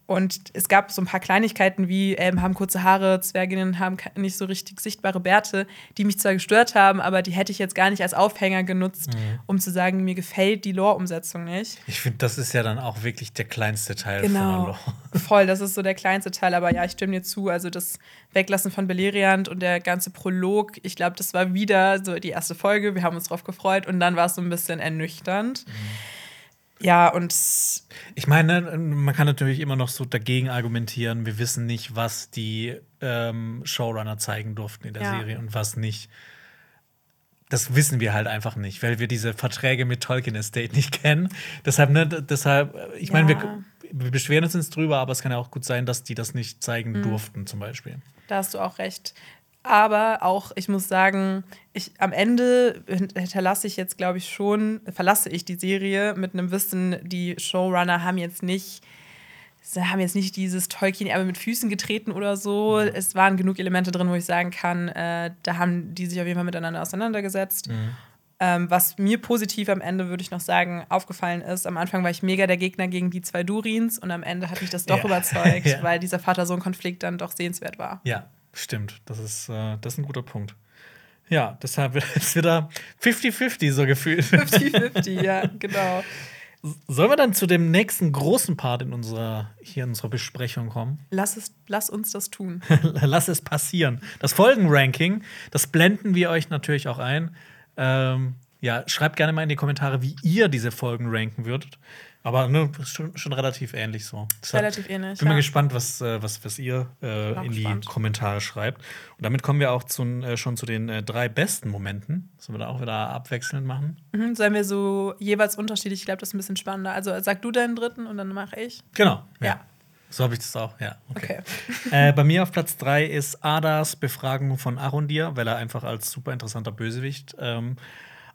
Und es gab so ein paar Kleinigkeiten wie Elben haben kurze Haare, Zwerginnen haben nicht so richtig sichtbare Bärte, die mich zwar gestört haben, aber die hätte ich jetzt gar nicht als Aufhänger genutzt, mhm. um zu sagen, mir gefällt die Lore-Umsetzung nicht. Ich finde, das ist ja dann auch wirklich der kleinste Teil genau. von der Lore. Voll, das ist so der kleinste Teil, aber ja, ich stimme dir zu. Also das Weglassen von Beleriand und der ganze Prolog, ich glaube, das war wieder so die erste Folge, wir haben uns drauf gefreut und dann war es so ein bisschen ernüchternd. Mhm. Ja, und. Ich meine, man kann natürlich immer noch so dagegen argumentieren, wir wissen nicht, was die ähm, Showrunner zeigen durften in der ja. Serie und was nicht. Das wissen wir halt einfach nicht, weil wir diese Verträge mit Tolkien Estate nicht kennen. Deshalb, ne, deshalb, ich meine, ja. wir, wir, beschweren uns jetzt drüber, aber es kann ja auch gut sein, dass die das nicht zeigen mhm. durften, zum Beispiel. Da hast du auch recht. Aber auch, ich muss sagen, ich, am Ende hinterlasse ich jetzt, glaube ich, schon, verlasse ich die Serie mit einem Wissen, die Showrunner haben jetzt nicht sie haben jetzt nicht dieses Tolkien-Erbe mit Füßen getreten oder so. Mhm. Es waren genug Elemente drin, wo ich sagen kann, äh, da haben die sich auf jeden Fall miteinander auseinandergesetzt. Mhm. Ähm, was mir positiv am Ende, würde ich noch sagen, aufgefallen ist, am Anfang war ich mega der Gegner gegen die zwei Durins und am Ende hat mich das doch ja. überzeugt, ja. weil dieser Vater-Sohn-Konflikt dann doch sehenswert war. Ja, stimmt. Das ist, äh, das ist ein guter Punkt. Ja, deshalb ist es wieder 50-50 so gefühlt. 50-50, ja, genau. Sollen wir dann zu dem nächsten großen Part in unserer, hier in unserer Besprechung kommen? Lass, es, lass uns das tun. lass es passieren. Das Folgenranking, das blenden wir euch natürlich auch ein. Ähm, ja, schreibt gerne mal in die Kommentare, wie ihr diese Folgen ranken würdet. Aber ne, schon, schon relativ ähnlich so. Deshalb relativ ähnlich. Bin ja. mal gespannt, was, äh, was, was ihr äh, in die gespannt. Kommentare schreibt. Und damit kommen wir auch zu, äh, schon zu den äh, drei besten Momenten. Sollen wir da auch wieder abwechselnd machen? Mhm, sollen wir so jeweils unterschiedlich? Ich glaube, das ist ein bisschen spannender. Also sag du deinen dritten und dann mache ich. Genau. Ja. ja. So habe ich das auch, ja. Okay. okay. äh, bei mir auf Platz drei ist Adas Befragung von Arondir, weil er einfach als super interessanter Bösewicht ähm,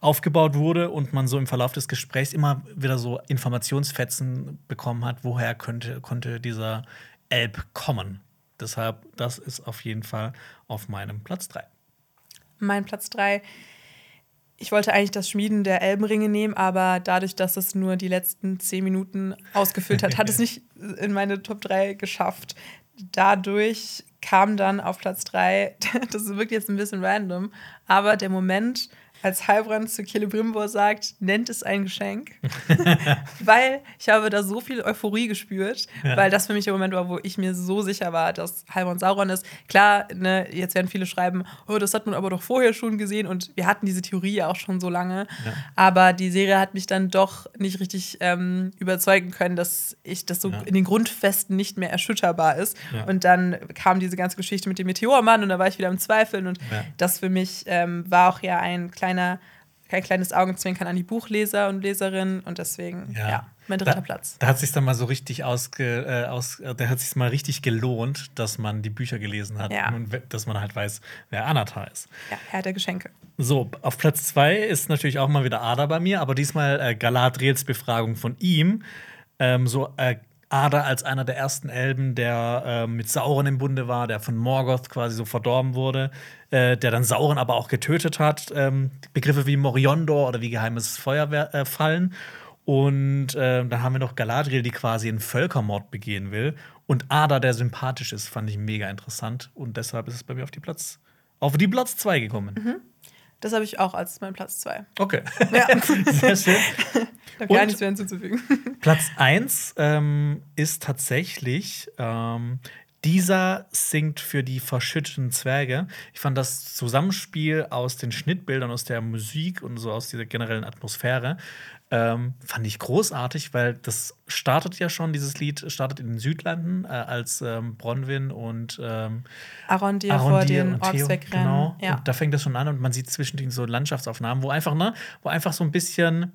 aufgebaut wurde und man so im Verlauf des Gesprächs immer wieder so Informationsfetzen bekommen hat, woher könnte, konnte dieser Elb kommen. Deshalb, das ist auf jeden Fall auf meinem Platz 3. Mein Platz 3. Ich wollte eigentlich das Schmieden der Elbenringe nehmen, aber dadurch, dass es nur die letzten zehn Minuten ausgefüllt hat, hat es nicht in meine Top 3 geschafft. Dadurch kam dann auf Platz 3, das wirkt jetzt ein bisschen random, aber der Moment, als Heilbrand zu Celebrimbor sagt, nennt es ein Geschenk. weil ich habe da so viel Euphorie gespürt, ja. weil das für mich der Moment war, wo ich mir so sicher war, dass Heilbrand Sauron ist. Klar, ne, jetzt werden viele schreiben, oh, das hat man aber doch vorher schon gesehen und wir hatten diese Theorie ja auch schon so lange. Ja. Aber die Serie hat mich dann doch nicht richtig ähm, überzeugen können, dass ich das so ja. in den Grundfesten nicht mehr erschütterbar ist. Und dann kam diese ganze Geschichte mit dem Meteormann und da war ich wieder im Zweifeln und das für mich ähm, war auch ja ein kleiner kleiner, kein kleines Augenzwinkern an die Buchleser und Leserinnen und deswegen, ja, ja mein dritter da, Platz. Da hat sich dann mal so richtig ausge, äh, aus, da hat sich mal richtig gelohnt, dass man die Bücher gelesen hat ja. und dass man halt weiß, wer Anatar ist. Ja, Herr der Geschenke. So, auf Platz zwei ist natürlich auch mal wieder Ada bei mir, aber diesmal äh, Galadriels Befragung von ihm. Ähm, so äh, Ada als einer der ersten Elben, der äh, mit Sauron im Bunde war, der von Morgoth quasi so verdorben wurde, äh, der dann Sauron aber auch getötet hat. Ähm, Begriffe wie Moriondor oder wie geheimes Feuer äh, fallen. Und äh, dann haben wir noch Galadriel, die quasi einen Völkermord begehen will. Und Ada, der sympathisch ist, fand ich mega interessant. Und deshalb ist es bei mir auf die Platz, auf die Platz 2 gekommen. Mhm. Das habe ich auch als mein Platz 2. Okay. Ja. Sehr schön. Da gar nichts mehr hinzuzufügen. Platz 1 ähm, ist tatsächlich ähm, dieser singt für die verschütteten Zwerge. Ich fand das Zusammenspiel aus den Schnittbildern, aus der Musik und so aus dieser generellen Atmosphäre ähm, fand ich großartig, weil das startet ja schon, dieses Lied startet in den Südlanden, äh, als ähm, Bronwyn und ähm, Arondir, Arondir vor den Orks wegrennen. Genau. Ja. Und da fängt das schon an und man sieht zwischendurch so Landschaftsaufnahmen, wo einfach, ne, wo einfach so ein bisschen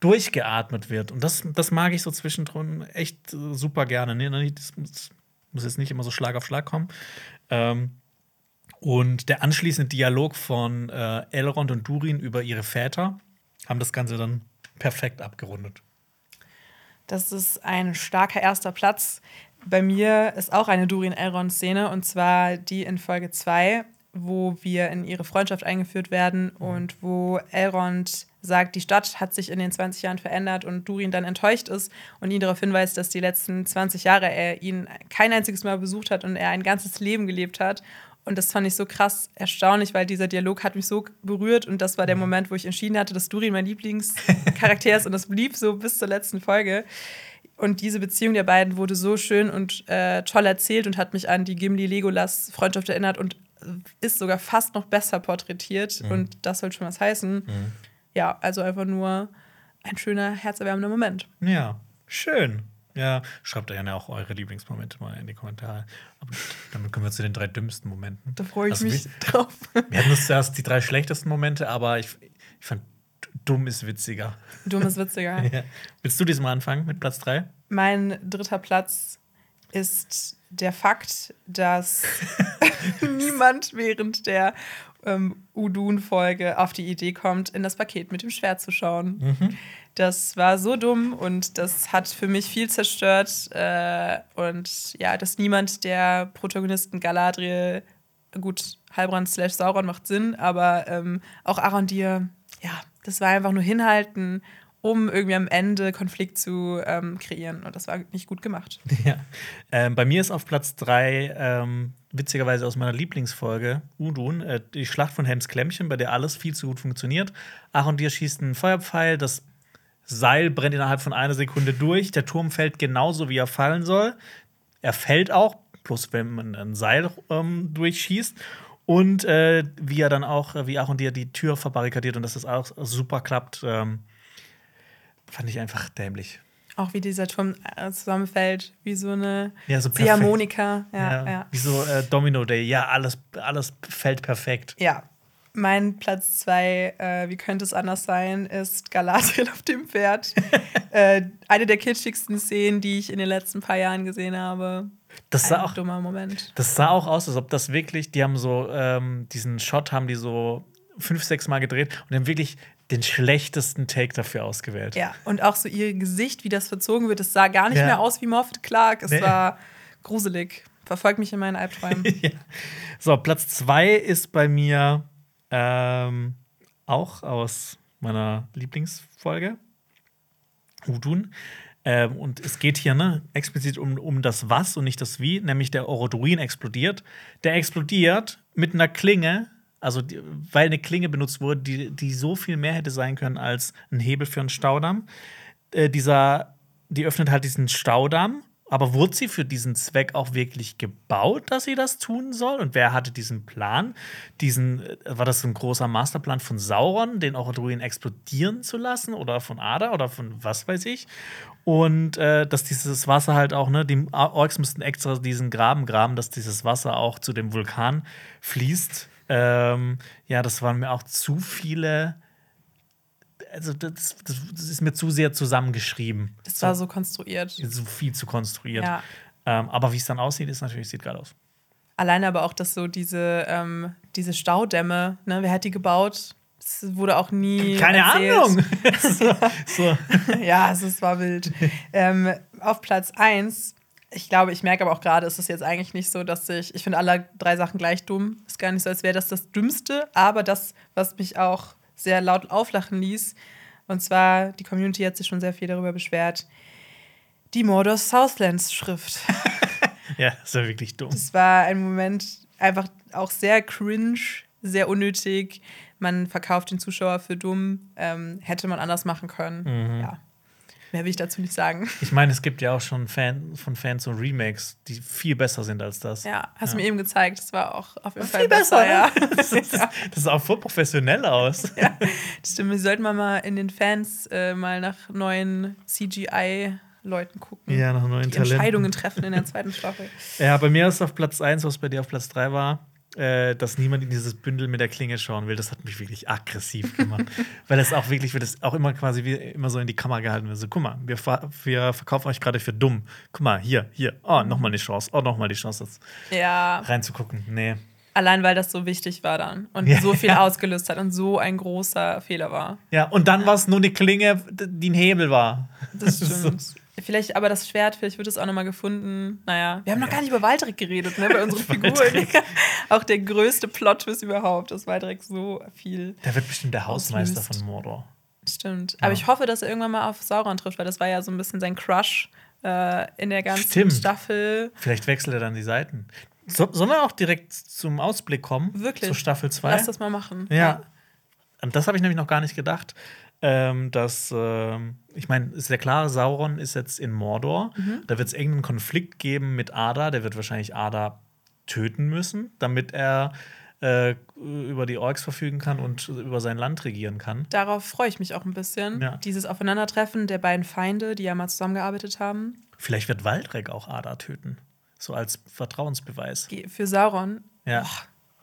durchgeatmet wird. Und das, das mag ich so zwischendrin echt äh, super gerne. Ne? Das muss jetzt nicht immer so Schlag auf Schlag kommen. Ähm, und der anschließende Dialog von äh, Elrond und Durin über ihre Väter haben das Ganze dann perfekt abgerundet. Das ist ein starker erster Platz. Bei mir ist auch eine Durin-Elrond-Szene und zwar die in Folge 2, wo wir in ihre Freundschaft eingeführt werden und wo Elrond sagt, die Stadt hat sich in den 20 Jahren verändert und Durin dann enttäuscht ist und ihn darauf hinweist, dass die letzten 20 Jahre er ihn kein einziges Mal besucht hat und er ein ganzes Leben gelebt hat und das fand ich so krass erstaunlich, weil dieser Dialog hat mich so berührt. Und das war der mhm. Moment, wo ich entschieden hatte, dass Durin mein Lieblingscharakter ist. Und das blieb so bis zur letzten Folge. Und diese Beziehung der beiden wurde so schön und äh, toll erzählt und hat mich an die Gimli-Legolas-Freundschaft erinnert und ist sogar fast noch besser porträtiert. Mhm. Und das soll schon was heißen. Mhm. Ja, also einfach nur ein schöner, herzerwärmender Moment. Ja, schön. Ja, schreibt gerne auch eure Lieblingsmomente mal in die Kommentare. Aber damit kommen wir zu den drei dümmsten Momenten. Da freue ich also, mich wir, drauf. Wir hatten zuerst die drei schlechtesten Momente, aber ich, ich fand, dumm ist witziger. Dumm ist witziger. ja. Willst du diesmal anfangen mit Platz drei? Mein dritter Platz ist der Fakt, dass. niemand während der ähm, Udun-Folge auf die Idee kommt, in das Paket mit dem Schwert zu schauen. Mhm. Das war so dumm und das hat für mich viel zerstört. Äh, und ja, dass niemand der Protagonisten Galadriel, gut, Halbrand slash Sauron macht Sinn, aber ähm, auch Arondir, ja, das war einfach nur hinhalten, um irgendwie am Ende Konflikt zu ähm, kreieren. Und das war nicht gut gemacht. Ja. Ähm, bei mir ist auf Platz 3, ähm, witzigerweise aus meiner Lieblingsfolge, Udun, äh, die Schlacht von Helms Klemmchen, bei der alles viel zu gut funktioniert. Arondir schießt einen Feuerpfeil, das Seil brennt innerhalb von einer Sekunde durch. Der Turm fällt genauso, wie er fallen soll. Er fällt auch, bloß wenn man ein Seil ähm, durchschießt. Und äh, wie er dann auch, äh, wie Aaron dir die Tür verbarrikadiert und dass das auch super klappt, ähm, fand ich einfach dämlich. Auch wie dieser Turm äh, zusammenfällt, wie so eine Ja, so. Ziehharmonika. Ja, ja. Wie so äh, Domino Day. Ja, alles, alles fällt perfekt. ja. Mein Platz zwei, äh, wie könnte es anders sein, ist Galadriel auf dem Pferd. äh, eine der kitschigsten Szenen, die ich in den letzten paar Jahren gesehen habe. Das sah Ein auch, dummer Moment. das sah auch aus, als ob das wirklich, die haben so, ähm, diesen Shot haben die so fünf, sechs Mal gedreht und haben wirklich den schlechtesten Take dafür ausgewählt. Ja, und auch so ihr Gesicht, wie das verzogen wird, es sah gar nicht Ja. mehr aus wie Moffat Clark. Es Nee. war gruselig. Verfolgt mich in meinen Albträumen. ja. So, Platz zwei ist bei mir ähm, auch aus meiner Lieblingsfolge, Udun. Ähm, und es geht hier ne, explizit um, um das Was und nicht das Wie, nämlich der Oroduin explodiert. Der explodiert mit einer Klinge, also die, weil eine Klinge benutzt wurde, die, die so viel mehr hätte sein können als ein Hebel für einen Staudamm. Äh, dieser, die öffnet halt diesen Staudamm. Aber wurde sie für diesen Zweck auch wirklich gebaut, dass sie das tun soll? Und wer hatte diesen Plan? Diesen, äh, war das so ein großer Masterplan von Sauron, den Oroduin explodieren zu lassen? Oder von Ada? Oder von was weiß ich? Und äh, dass dieses Wasser halt auch, ne, die Orks müssten extra diesen Graben graben, dass dieses Wasser auch zu dem Vulkan fließt. Ähm, ja, das waren mir auch zu viele. Also, das, das, das ist mir zu sehr zusammengeschrieben. Es war so konstruiert. so viel zu konstruiert. Ja. Ähm, aber wie es dann aussieht, ist natürlich, sieht geil aus. Alleine aber auch, dass so diese, ähm, diese Staudämme, ne, wer hat die gebaut? Das wurde auch nie. Keine erzählt. Ahnung. so, so. ja, es ist- war wild. ähm, auf Platz 1, ich glaube, ich merke aber auch gerade, ist es jetzt eigentlich nicht so, dass ich, ich finde alle drei Sachen gleich dumm. Ist gar nicht so, als wäre das das Dümmste, aber das, was mich auch sehr laut auflachen ließ, und zwar, die Community hat sich schon sehr viel darüber beschwert, die Mordor Southlands Schrift. Ja, das war wirklich dumm. Es war ein Moment einfach auch sehr cringe, sehr unnötig. Man verkauft den Zuschauer für dumm. Ähm, hätte man anders machen können. Mhm. Ja. Mehr will ich dazu nicht sagen. Ich meine, es gibt ja auch schon Fan, von Fans so Remakes, die viel besser sind als das. Ja, hast du Ja. mir eben gezeigt. Das war auch auf jeden Fall Viel besser, ja. ne? das, ist, das sah auch voll professionell aus. ja. Das stimmt. Wir sollten mal in den Fans äh, mal nach neuen CGI-Leuten gucken. Ja, nach neuen die Talenten. Entscheidungen treffen in der zweiten Staffel. Ja, bei mir ist auf Platz 1, was bei dir auf Platz 3 war, dass niemand in dieses Bündel mit der Klinge schauen will. Das hat mich wirklich aggressiv gemacht. Weil es auch wirklich, wird es auch immer quasi wie immer so in die Kamera gehalten wird. So, guck mal, wir, wir verkaufen euch gerade für dumm. Guck mal, hier, hier. Oh, nochmal die Chance. Oh, nochmal die Chance, das Ja, reinzugucken. Nee. allein weil das so wichtig war dann und Ja, so viel ja. ausgelöst hat und so ein großer Fehler war. Ja, und dann war es nur eine Klinge, die ein Hebel war. Das stimmt. Vielleicht, aber das Schwert, vielleicht wird es auch nochmal gefunden. Naja, wir haben noch gar nicht über Waldreck geredet, ne, bei unseren Figuren. Auch der größte Plot-Twist überhaupt, dass Waldreck so viel Der wird bestimmt der Hausmeister Auslöst. von Mordor. stimmt. Aber ich hoffe, dass er irgendwann mal auf Sauron trifft, weil das war ja so ein bisschen sein Crush äh, in der ganzen Stimmt. Staffel. Vielleicht wechselt er dann die Seiten. So, sollen wir auch direkt zum Ausblick kommen? Wirklich. Zu Staffel 2? Lass das mal machen. Ja. Und das habe ich nämlich noch gar nicht gedacht. Ähm, dass, ähm, ich meine, ist ja klar, Sauron ist jetzt in Mordor. Mhm. Da wird es irgendeinen Konflikt geben mit Ada. Der wird wahrscheinlich Ada töten müssen, damit er äh, über die Orks verfügen kann und über sein Land regieren kann. Darauf freue ich mich auch ein bisschen. Ja. Dieses Aufeinandertreffen der beiden Feinde, die ja mal zusammengearbeitet haben. Vielleicht wird Waldreck auch Ada töten. So als Vertrauensbeweis. Für Sauron. Ja. Boah,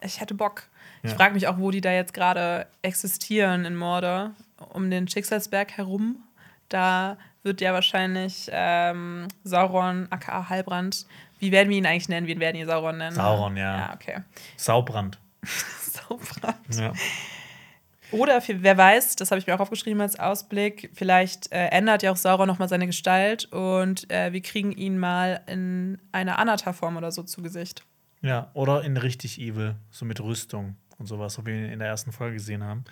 ich hätte Bock. Ich Ja. frage mich auch, wo die da jetzt gerade existieren in Mordor, um den Schicksalsberg herum. Da wird ja wahrscheinlich ähm, Sauron, aka Halbrand, Wie werden wir ihn eigentlich nennen? Wen werden wir Sauron nennen? Sauron, ja. Ja, okay. Saubrand. Saubrand. Ja. Oder wer weiß, das habe ich mir auch aufgeschrieben als Ausblick, vielleicht äh, ändert ja auch Sauron nochmal seine Gestalt und äh, wir kriegen ihn mal in einer Anatar-Form oder so zu Gesicht. ja, oder in richtig evil, so mit Rüstung und sowas, so wie wir in der ersten Folge gesehen haben.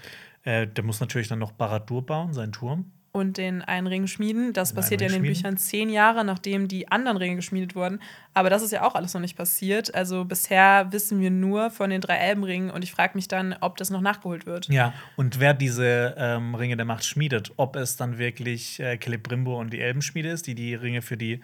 Äh, der muss natürlich dann noch Baradur bauen, seinen Turm. Und den einen Ring schmieden. Das Den passiert ja in den Büchern zehn Jahre, nachdem die anderen Ringe geschmiedet wurden. Aber das ist ja auch alles noch nicht passiert. Also bisher wissen wir nur von den drei Elbenringen und ich frage mich dann, ob das noch nachgeholt wird. Ja, und wer diese ähm, Ringe der Macht schmiedet, ob es dann wirklich äh, Celebrimbor und die Elbenschmiede ist, die die Ringe für die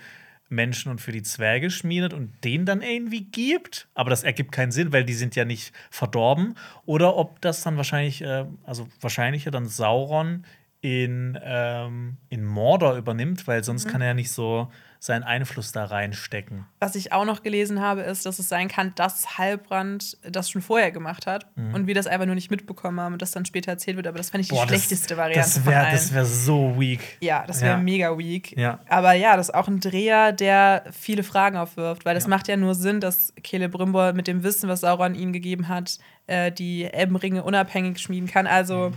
Menschen und für die Zwerge schmiedet und den dann irgendwie gibt. Aber das ergibt keinen Sinn, weil die sind ja nicht verdorben. Oder ob das dann wahrscheinlich, äh, also wahrscheinlicher dann Sauron in, ähm, in Mordor übernimmt, weil sonst kann er ja nicht so seinen Einfluss da reinstecken. Was ich auch noch gelesen habe, ist, dass es sein kann, dass Halbrand das schon vorher gemacht hat und wir das einfach nur nicht mitbekommen haben und das dann später erzählt wird. Aber das fände ich die Boah, das- schlechteste Variante Das wäre wär so weak. Ja, das wäre Ja. mega weak. Ja. Aber ja, das ist auch ein Dreher, der viele Fragen aufwirft, weil das Ja. macht ja nur Sinn, dass Celebrimbor mit dem Wissen, was Sauron ihm gegeben hat, äh, die Elbenringe unabhängig schmieden kann. Also, Mhm.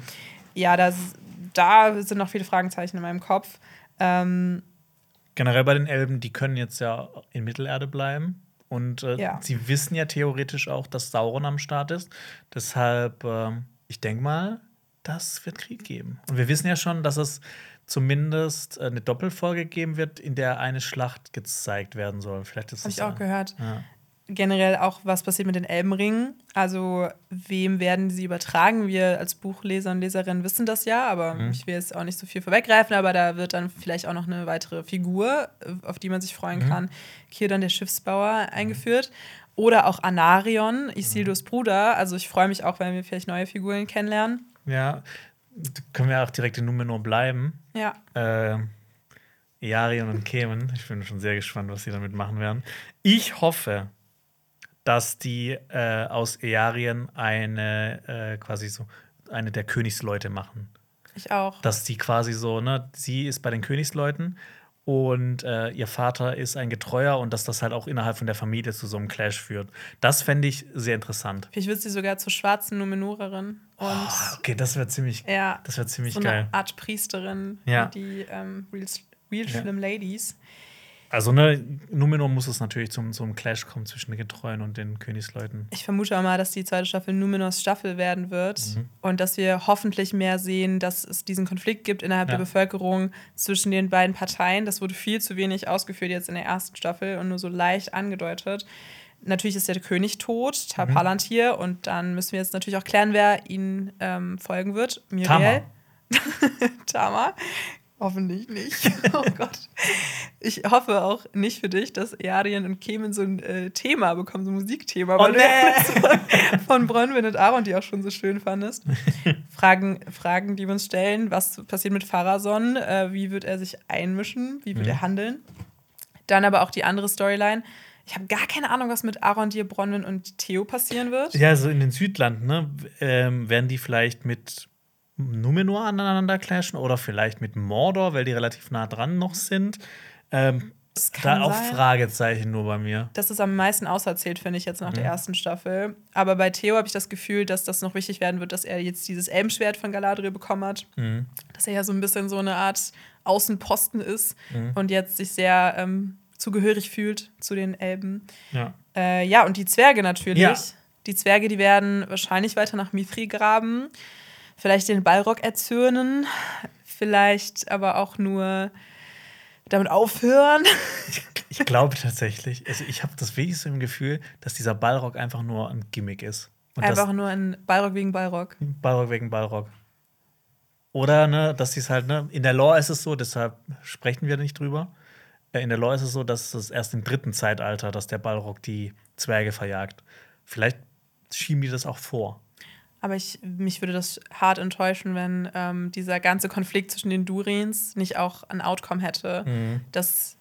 ja, das, da sind noch viele Fragezeichen in meinem Kopf. Ähm, Generell bei den Elben, die können jetzt ja in Mittelerde bleiben. Und äh, Ja. sie wissen ja theoretisch auch, dass Sauron am Start ist. Deshalb, ähm, ich denke mal, das wird Krieg geben. Und wir wissen ja schon, dass es zumindest äh, eine Doppelfolge geben wird, in der eine Schlacht gezeigt werden soll. Vielleicht ist Habe das ich auch gehört. Ja. Generell auch, was passiert mit den Elbenringen. Also, wem werden sie übertragen? Wir als Buchleser und Leserinnen wissen das ja, aber Mhm. ich will jetzt auch nicht so viel vorweggreifen, aber da wird dann vielleicht auch noch eine weitere Figur, auf die man sich freuen Mhm. kann. Hier dann der Schiffsbauer eingeführt. Oder auch Anarion, Isildurs Bruder. Also, ich freue mich auch, wenn wir vielleicht neue Figuren kennenlernen. ja, können wir auch direkt in Numenor bleiben. Ja. äh, Earion und Kemen. Ich bin schon sehr gespannt, was sie damit machen werden. Ich hoffe, dass die äh, aus Earien eine äh, quasi so eine der Königsleute machen. Ich auch. Dass die quasi so, ne, sie ist bei den Königsleuten und äh, ihr Vater ist ein Getreuer und dass das halt auch innerhalb von der Familie zu so einem Clash führt. Das fände ich sehr interessant. Vielleicht wird sie sogar zur schwarzen Numenorerin. Oh, okay, das wäre ziemlich, ja, das wäre ziemlich so geil. eine Art Priesterin, Ja. die ähm, Real, Real Ja. Slim Ladies. Also, ne, Numenor muss es natürlich zum, zum Clash kommen zwischen den Getreuen und den Königsleuten. Ich vermute auch mal, dass die zweite Staffel Numenors Staffel werden wird Mhm. und dass wir hoffentlich mehr sehen, dass es diesen Konflikt gibt innerhalb Ja. der Bevölkerung zwischen den beiden Parteien. Das wurde viel zu wenig ausgeführt jetzt in der ersten Staffel und nur so leicht angedeutet. Natürlich ist der König tot, Tar Mhm. Palantir, und dann müssen wir jetzt natürlich auch klären, wer ihnen ähm, folgen wird. Muriel. Tama. Hoffentlich nicht. Oh Gott. Ich hoffe auch nicht für dich, dass Earien und Kemen so ein äh, Thema bekommen, so ein Musikthema. Oh, weil nee. von- Bronwyn und Aaron, die auch schon so schön fandest. Fragen, Fragen, die wir uns stellen. Was passiert mit Pharason? Äh, wie wird er sich einmischen? Wie wird Mhm. er handeln? Dann aber auch die andere Storyline. Ich habe gar keine Ahnung, was mit Aaron, dir, Bronwyn und Theo passieren wird. Ja, so in den Südlanden, ne? Ähm, werden die vielleicht mit Numenor aneinander clashen oder vielleicht mit Mordor, weil die relativ nah dran noch sind. Ähm, Das kann da auch sein. Fragezeichen nur bei mir. Das ist am meisten auserzählt, finde ich, jetzt nach der Mhm. ersten Staffel. Aber bei Theo habe ich das Gefühl, dass das noch wichtig werden wird, dass er jetzt dieses Elbenschwert von Galadriel bekommen hat. Mhm. Dass er ja so ein bisschen so eine Art Außenposten ist Mhm. und jetzt sich sehr ähm, zugehörig fühlt zu den Elben. Ja. Äh, ja, und die Zwerge natürlich. Ja. Die Zwerge, die werden wahrscheinlich weiter nach Mithri graben, vielleicht den Balrog erzürnen, vielleicht aber auch nur damit aufhören. Ich glaube tatsächlich, also ich habe das wirklich so im Gefühl, dass dieser Balrog einfach nur ein Gimmick ist. Und Einfach nur ein Balrog wegen Balrog. Balrog wegen Balrog. Oder, ne, dass es halt, ne, in der Lore ist es so, deshalb sprechen wir nicht drüber. Äh, In der Lore ist es so, dass es erst im dritten Zeitalter, dass der Balrog die Zwerge verjagt. Vielleicht schieben die das auch vor. Aber ich, mich würde das hart enttäuschen, wenn ähm, dieser ganze Konflikt zwischen den Durins nicht auch ein Outcome hätte, Mhm. dass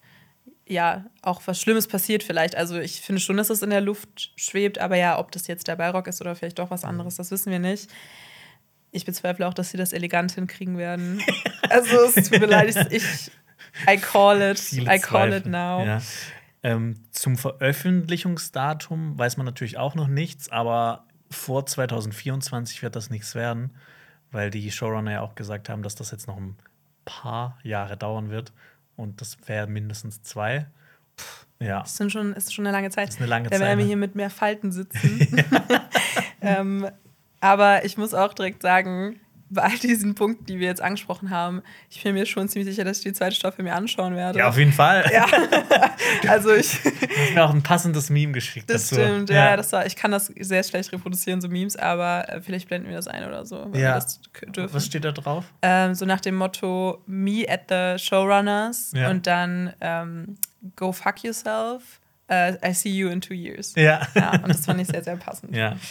ja auch was Schlimmes passiert vielleicht. Also ich finde schon, dass es in der Luft schwebt, aber ja, ob das jetzt der Balrog ist oder vielleicht doch was anderes, das wissen wir nicht. Ich bezweifle auch, dass sie das elegant hinkriegen werden. also es tut mir leid, ich, ich I call it, Viele I call Zweifel. it now. Ja. Ähm, zum Veröffentlichungsdatum weiß man natürlich auch noch nichts, aber vor 2024 wird das nichts werden, weil die Showrunner ja auch gesagt haben, dass das jetzt noch ein paar Jahre dauern wird. Und das wäre mindestens zwei. Ja. Das sind schon, ist schon eine lange Zeit. Das ist eine lange da Zeit. werden wir ne? hier mit mehr Falten sitzen. ähm, aber ich muss auch direkt sagen, bei all diesen Punkten, die wir jetzt angesprochen haben, ich bin mir schon ziemlich sicher, dass ich die zweite Staffel mir anschauen werde. ja, auf jeden Fall. Ja. also ich. Du hast mir auch ein passendes Meme geschickt Das dazu. stimmt, ja, das war, ich kann das sehr schlecht reproduzieren, so Memes, aber äh, vielleicht blenden wir das ein oder so, Ja. Was steht da drauf? ähm, so nach dem Motto Me at the Showrunners Ja. und dann ähm, Go fuck yourself. äh, I see you in two years. Ja. Ja, und das fand ich sehr, sehr passend. Ja.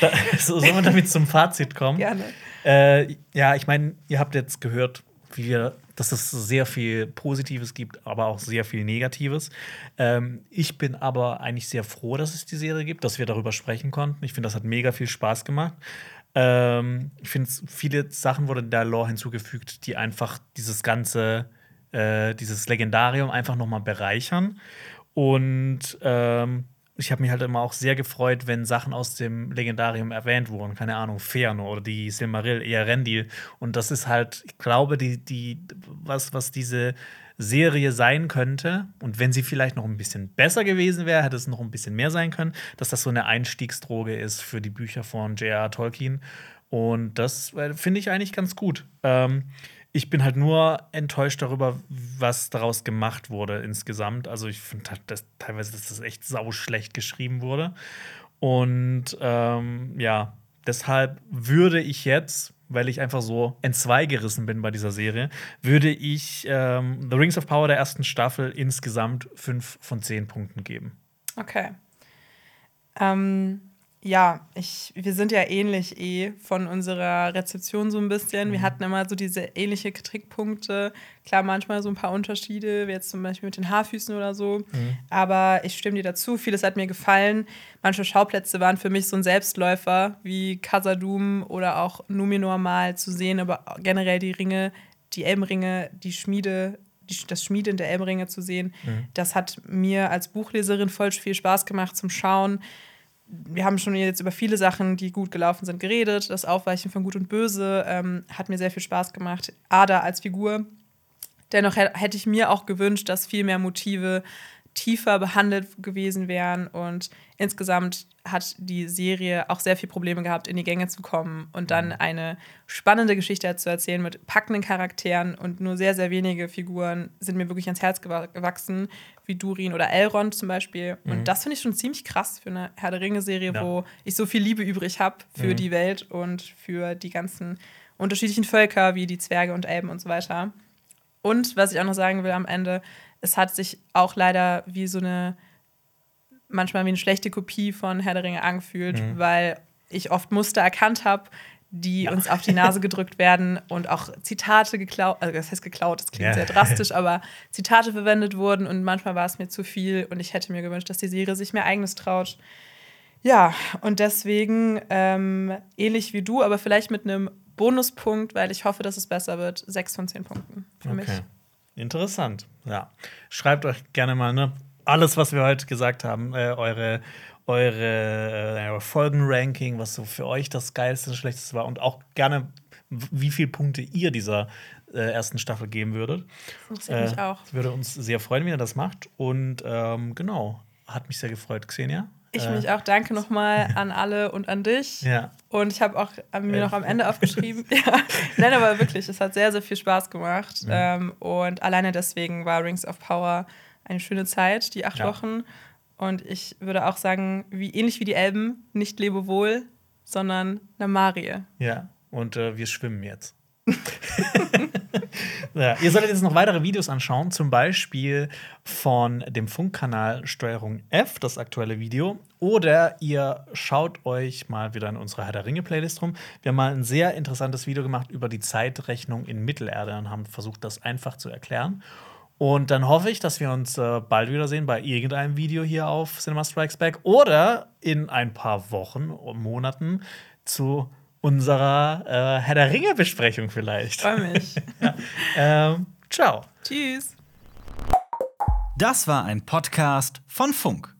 da, so, sollen wir damit zum Fazit kommen? Gerne. Äh, ja, ich meine, ihr habt jetzt gehört, wie wir, dass es sehr viel Positives gibt, aber auch sehr viel Negatives. Ähm, ich bin aber eigentlich sehr froh, dass es die Serie gibt, dass wir darüber sprechen konnten. Ich finde, das hat mega viel Spaß gemacht. Ähm, ich finde, viele Sachen wurden der Lore hinzugefügt, die einfach dieses ganze, äh, dieses Legendarium einfach noch mal bereichern. Und ähm, ich habe mich halt immer auch sehr gefreut, wenn Sachen aus dem Legendarium erwähnt wurden. Keine Ahnung, Feanor oder die Silmaril, eher Rendil. Und das ist halt, ich glaube, die, die, was, was diese Serie sein könnte. Und wenn sie vielleicht noch ein bisschen besser gewesen wäre, hätte es noch ein bisschen mehr sein können, dass das so eine Einstiegsdroge ist für die Bücher von J.R. Tolkien. Und das äh, finde ich eigentlich ganz gut. Ähm, ich bin halt nur enttäuscht darüber, was daraus gemacht wurde insgesamt. Also ich finde halt, dass teilweise, dass das echt sau schlecht geschrieben wurde. Und ähm, ja, deshalb würde ich jetzt, weil ich einfach so entzwei gerissen bin bei dieser Serie, würde ich ähm, The Rings of Power der ersten Staffel insgesamt fünf von zehn Punkten geben. Okay. Ähm, ja, ich, wir sind ja ähnlich eh von unserer Rezeption so ein bisschen. Wir hatten immer so diese ähnliche Kritikpunkte. Klar, manchmal so ein paar Unterschiede, wie jetzt zum Beispiel mit den Haarfüßen oder so. Aber ich stimme dir dazu. Vieles hat mir gefallen. Manche Schauplätze waren für mich so ein Selbstläufer, wie Khazad-dûm oder auch Numenor mal zu sehen, aber generell die Ringe, die Elbenringe, die Schmiede, die, das Schmieden der Elbenringe zu sehen. Das hat mir als Buchleserin voll viel Spaß gemacht zum Schauen wir haben schon jetzt über viele Sachen, die gut gelaufen sind, geredet. Das Aufweichen von Gut und Böse ähm, hat mir sehr viel Spaß gemacht. Ada als Figur. Dennoch hä- hätte ich mir auch gewünscht, dass viel mehr Motive tiefer behandelt gewesen wären. Und insgesamt hat die Serie auch sehr viele Probleme gehabt, in die Gänge zu kommen und dann eine spannende Geschichte zu erzählen mit packenden Charakteren und nur sehr, sehr wenige Figuren sind mir wirklich ans Herz gewa- gewachsen, wie Durin oder Elrond zum Beispiel. Und das finde ich schon ziemlich krass für eine Herr der Ringe-Serie, Ja. wo ich so viel Liebe übrig habe für die Welt und für die ganzen unterschiedlichen Völker, wie die Zwerge und Elben und so weiter. Und was ich auch noch sagen will am Ende, es hat sich auch leider wie so eine, manchmal wie eine schlechte Kopie von Herr der Ringe angefühlt, weil ich oft Muster erkannt habe, die uns auf die Nase gedrückt werden und auch Zitate geklaut, also das heißt geklaut, das klingt Ja. sehr drastisch, aber Zitate verwendet wurden und manchmal war es mir zu viel und ich hätte mir gewünscht, dass die Serie sich mehr eigenes traut. Ja, und deswegen, ähm, ähnlich wie du, aber vielleicht mit einem Bonuspunkt, weil ich hoffe, dass es besser wird, sechs von zehn Punkten für mich. Interessant. Ja. Schreibt euch gerne mal, ne? Alles, was wir heute gesagt haben, äh, eure, eure, äh, eure Folgenranking, was so für euch das Geilste, das Schlechteste war und auch gerne, wie viele Punkte ihr dieser äh, ersten Staffel geben würdet. Interessiert mich auch. Würde uns sehr freuen, wenn ihr das macht. Und ähm, genau, hat mich sehr gefreut, Xenia. Ich Äh, mich auch. Danke nochmal an alle und an dich. Ja. Und ich habe auch äh, mir Ja. noch am Ende aufgeschrieben. ja. Nein, aber wirklich, es hat sehr, sehr viel Spaß gemacht. Ähm, und alleine deswegen war Rings of Power eine schöne Zeit, die acht Ja. Wochen. Und ich würde auch sagen, wie ähnlich wie die Elben, nicht Lebewohl, sondern Namarie. Ja, und äh, wir schwimmen jetzt. ja, ihr solltet jetzt noch weitere Videos anschauen, zum Beispiel von dem Funkkanal Steuerung F, das aktuelle Video. Oder ihr schaut euch mal wieder in unserer Herr der Ringe-Playlist rum. Wir haben mal ein sehr interessantes Video gemacht über die Zeitrechnung in Mittelerde und haben versucht, das einfach zu erklären. Und dann hoffe ich, dass wir uns äh, bald wiedersehen bei irgendeinem Video hier auf Cinema Strikes Back oder in ein paar Wochen und Monaten zu unserer äh, Herr der Ringe-Besprechung vielleicht. Freue mich. ähm, ciao. Tschüss. Das war ein Podcast von Funk.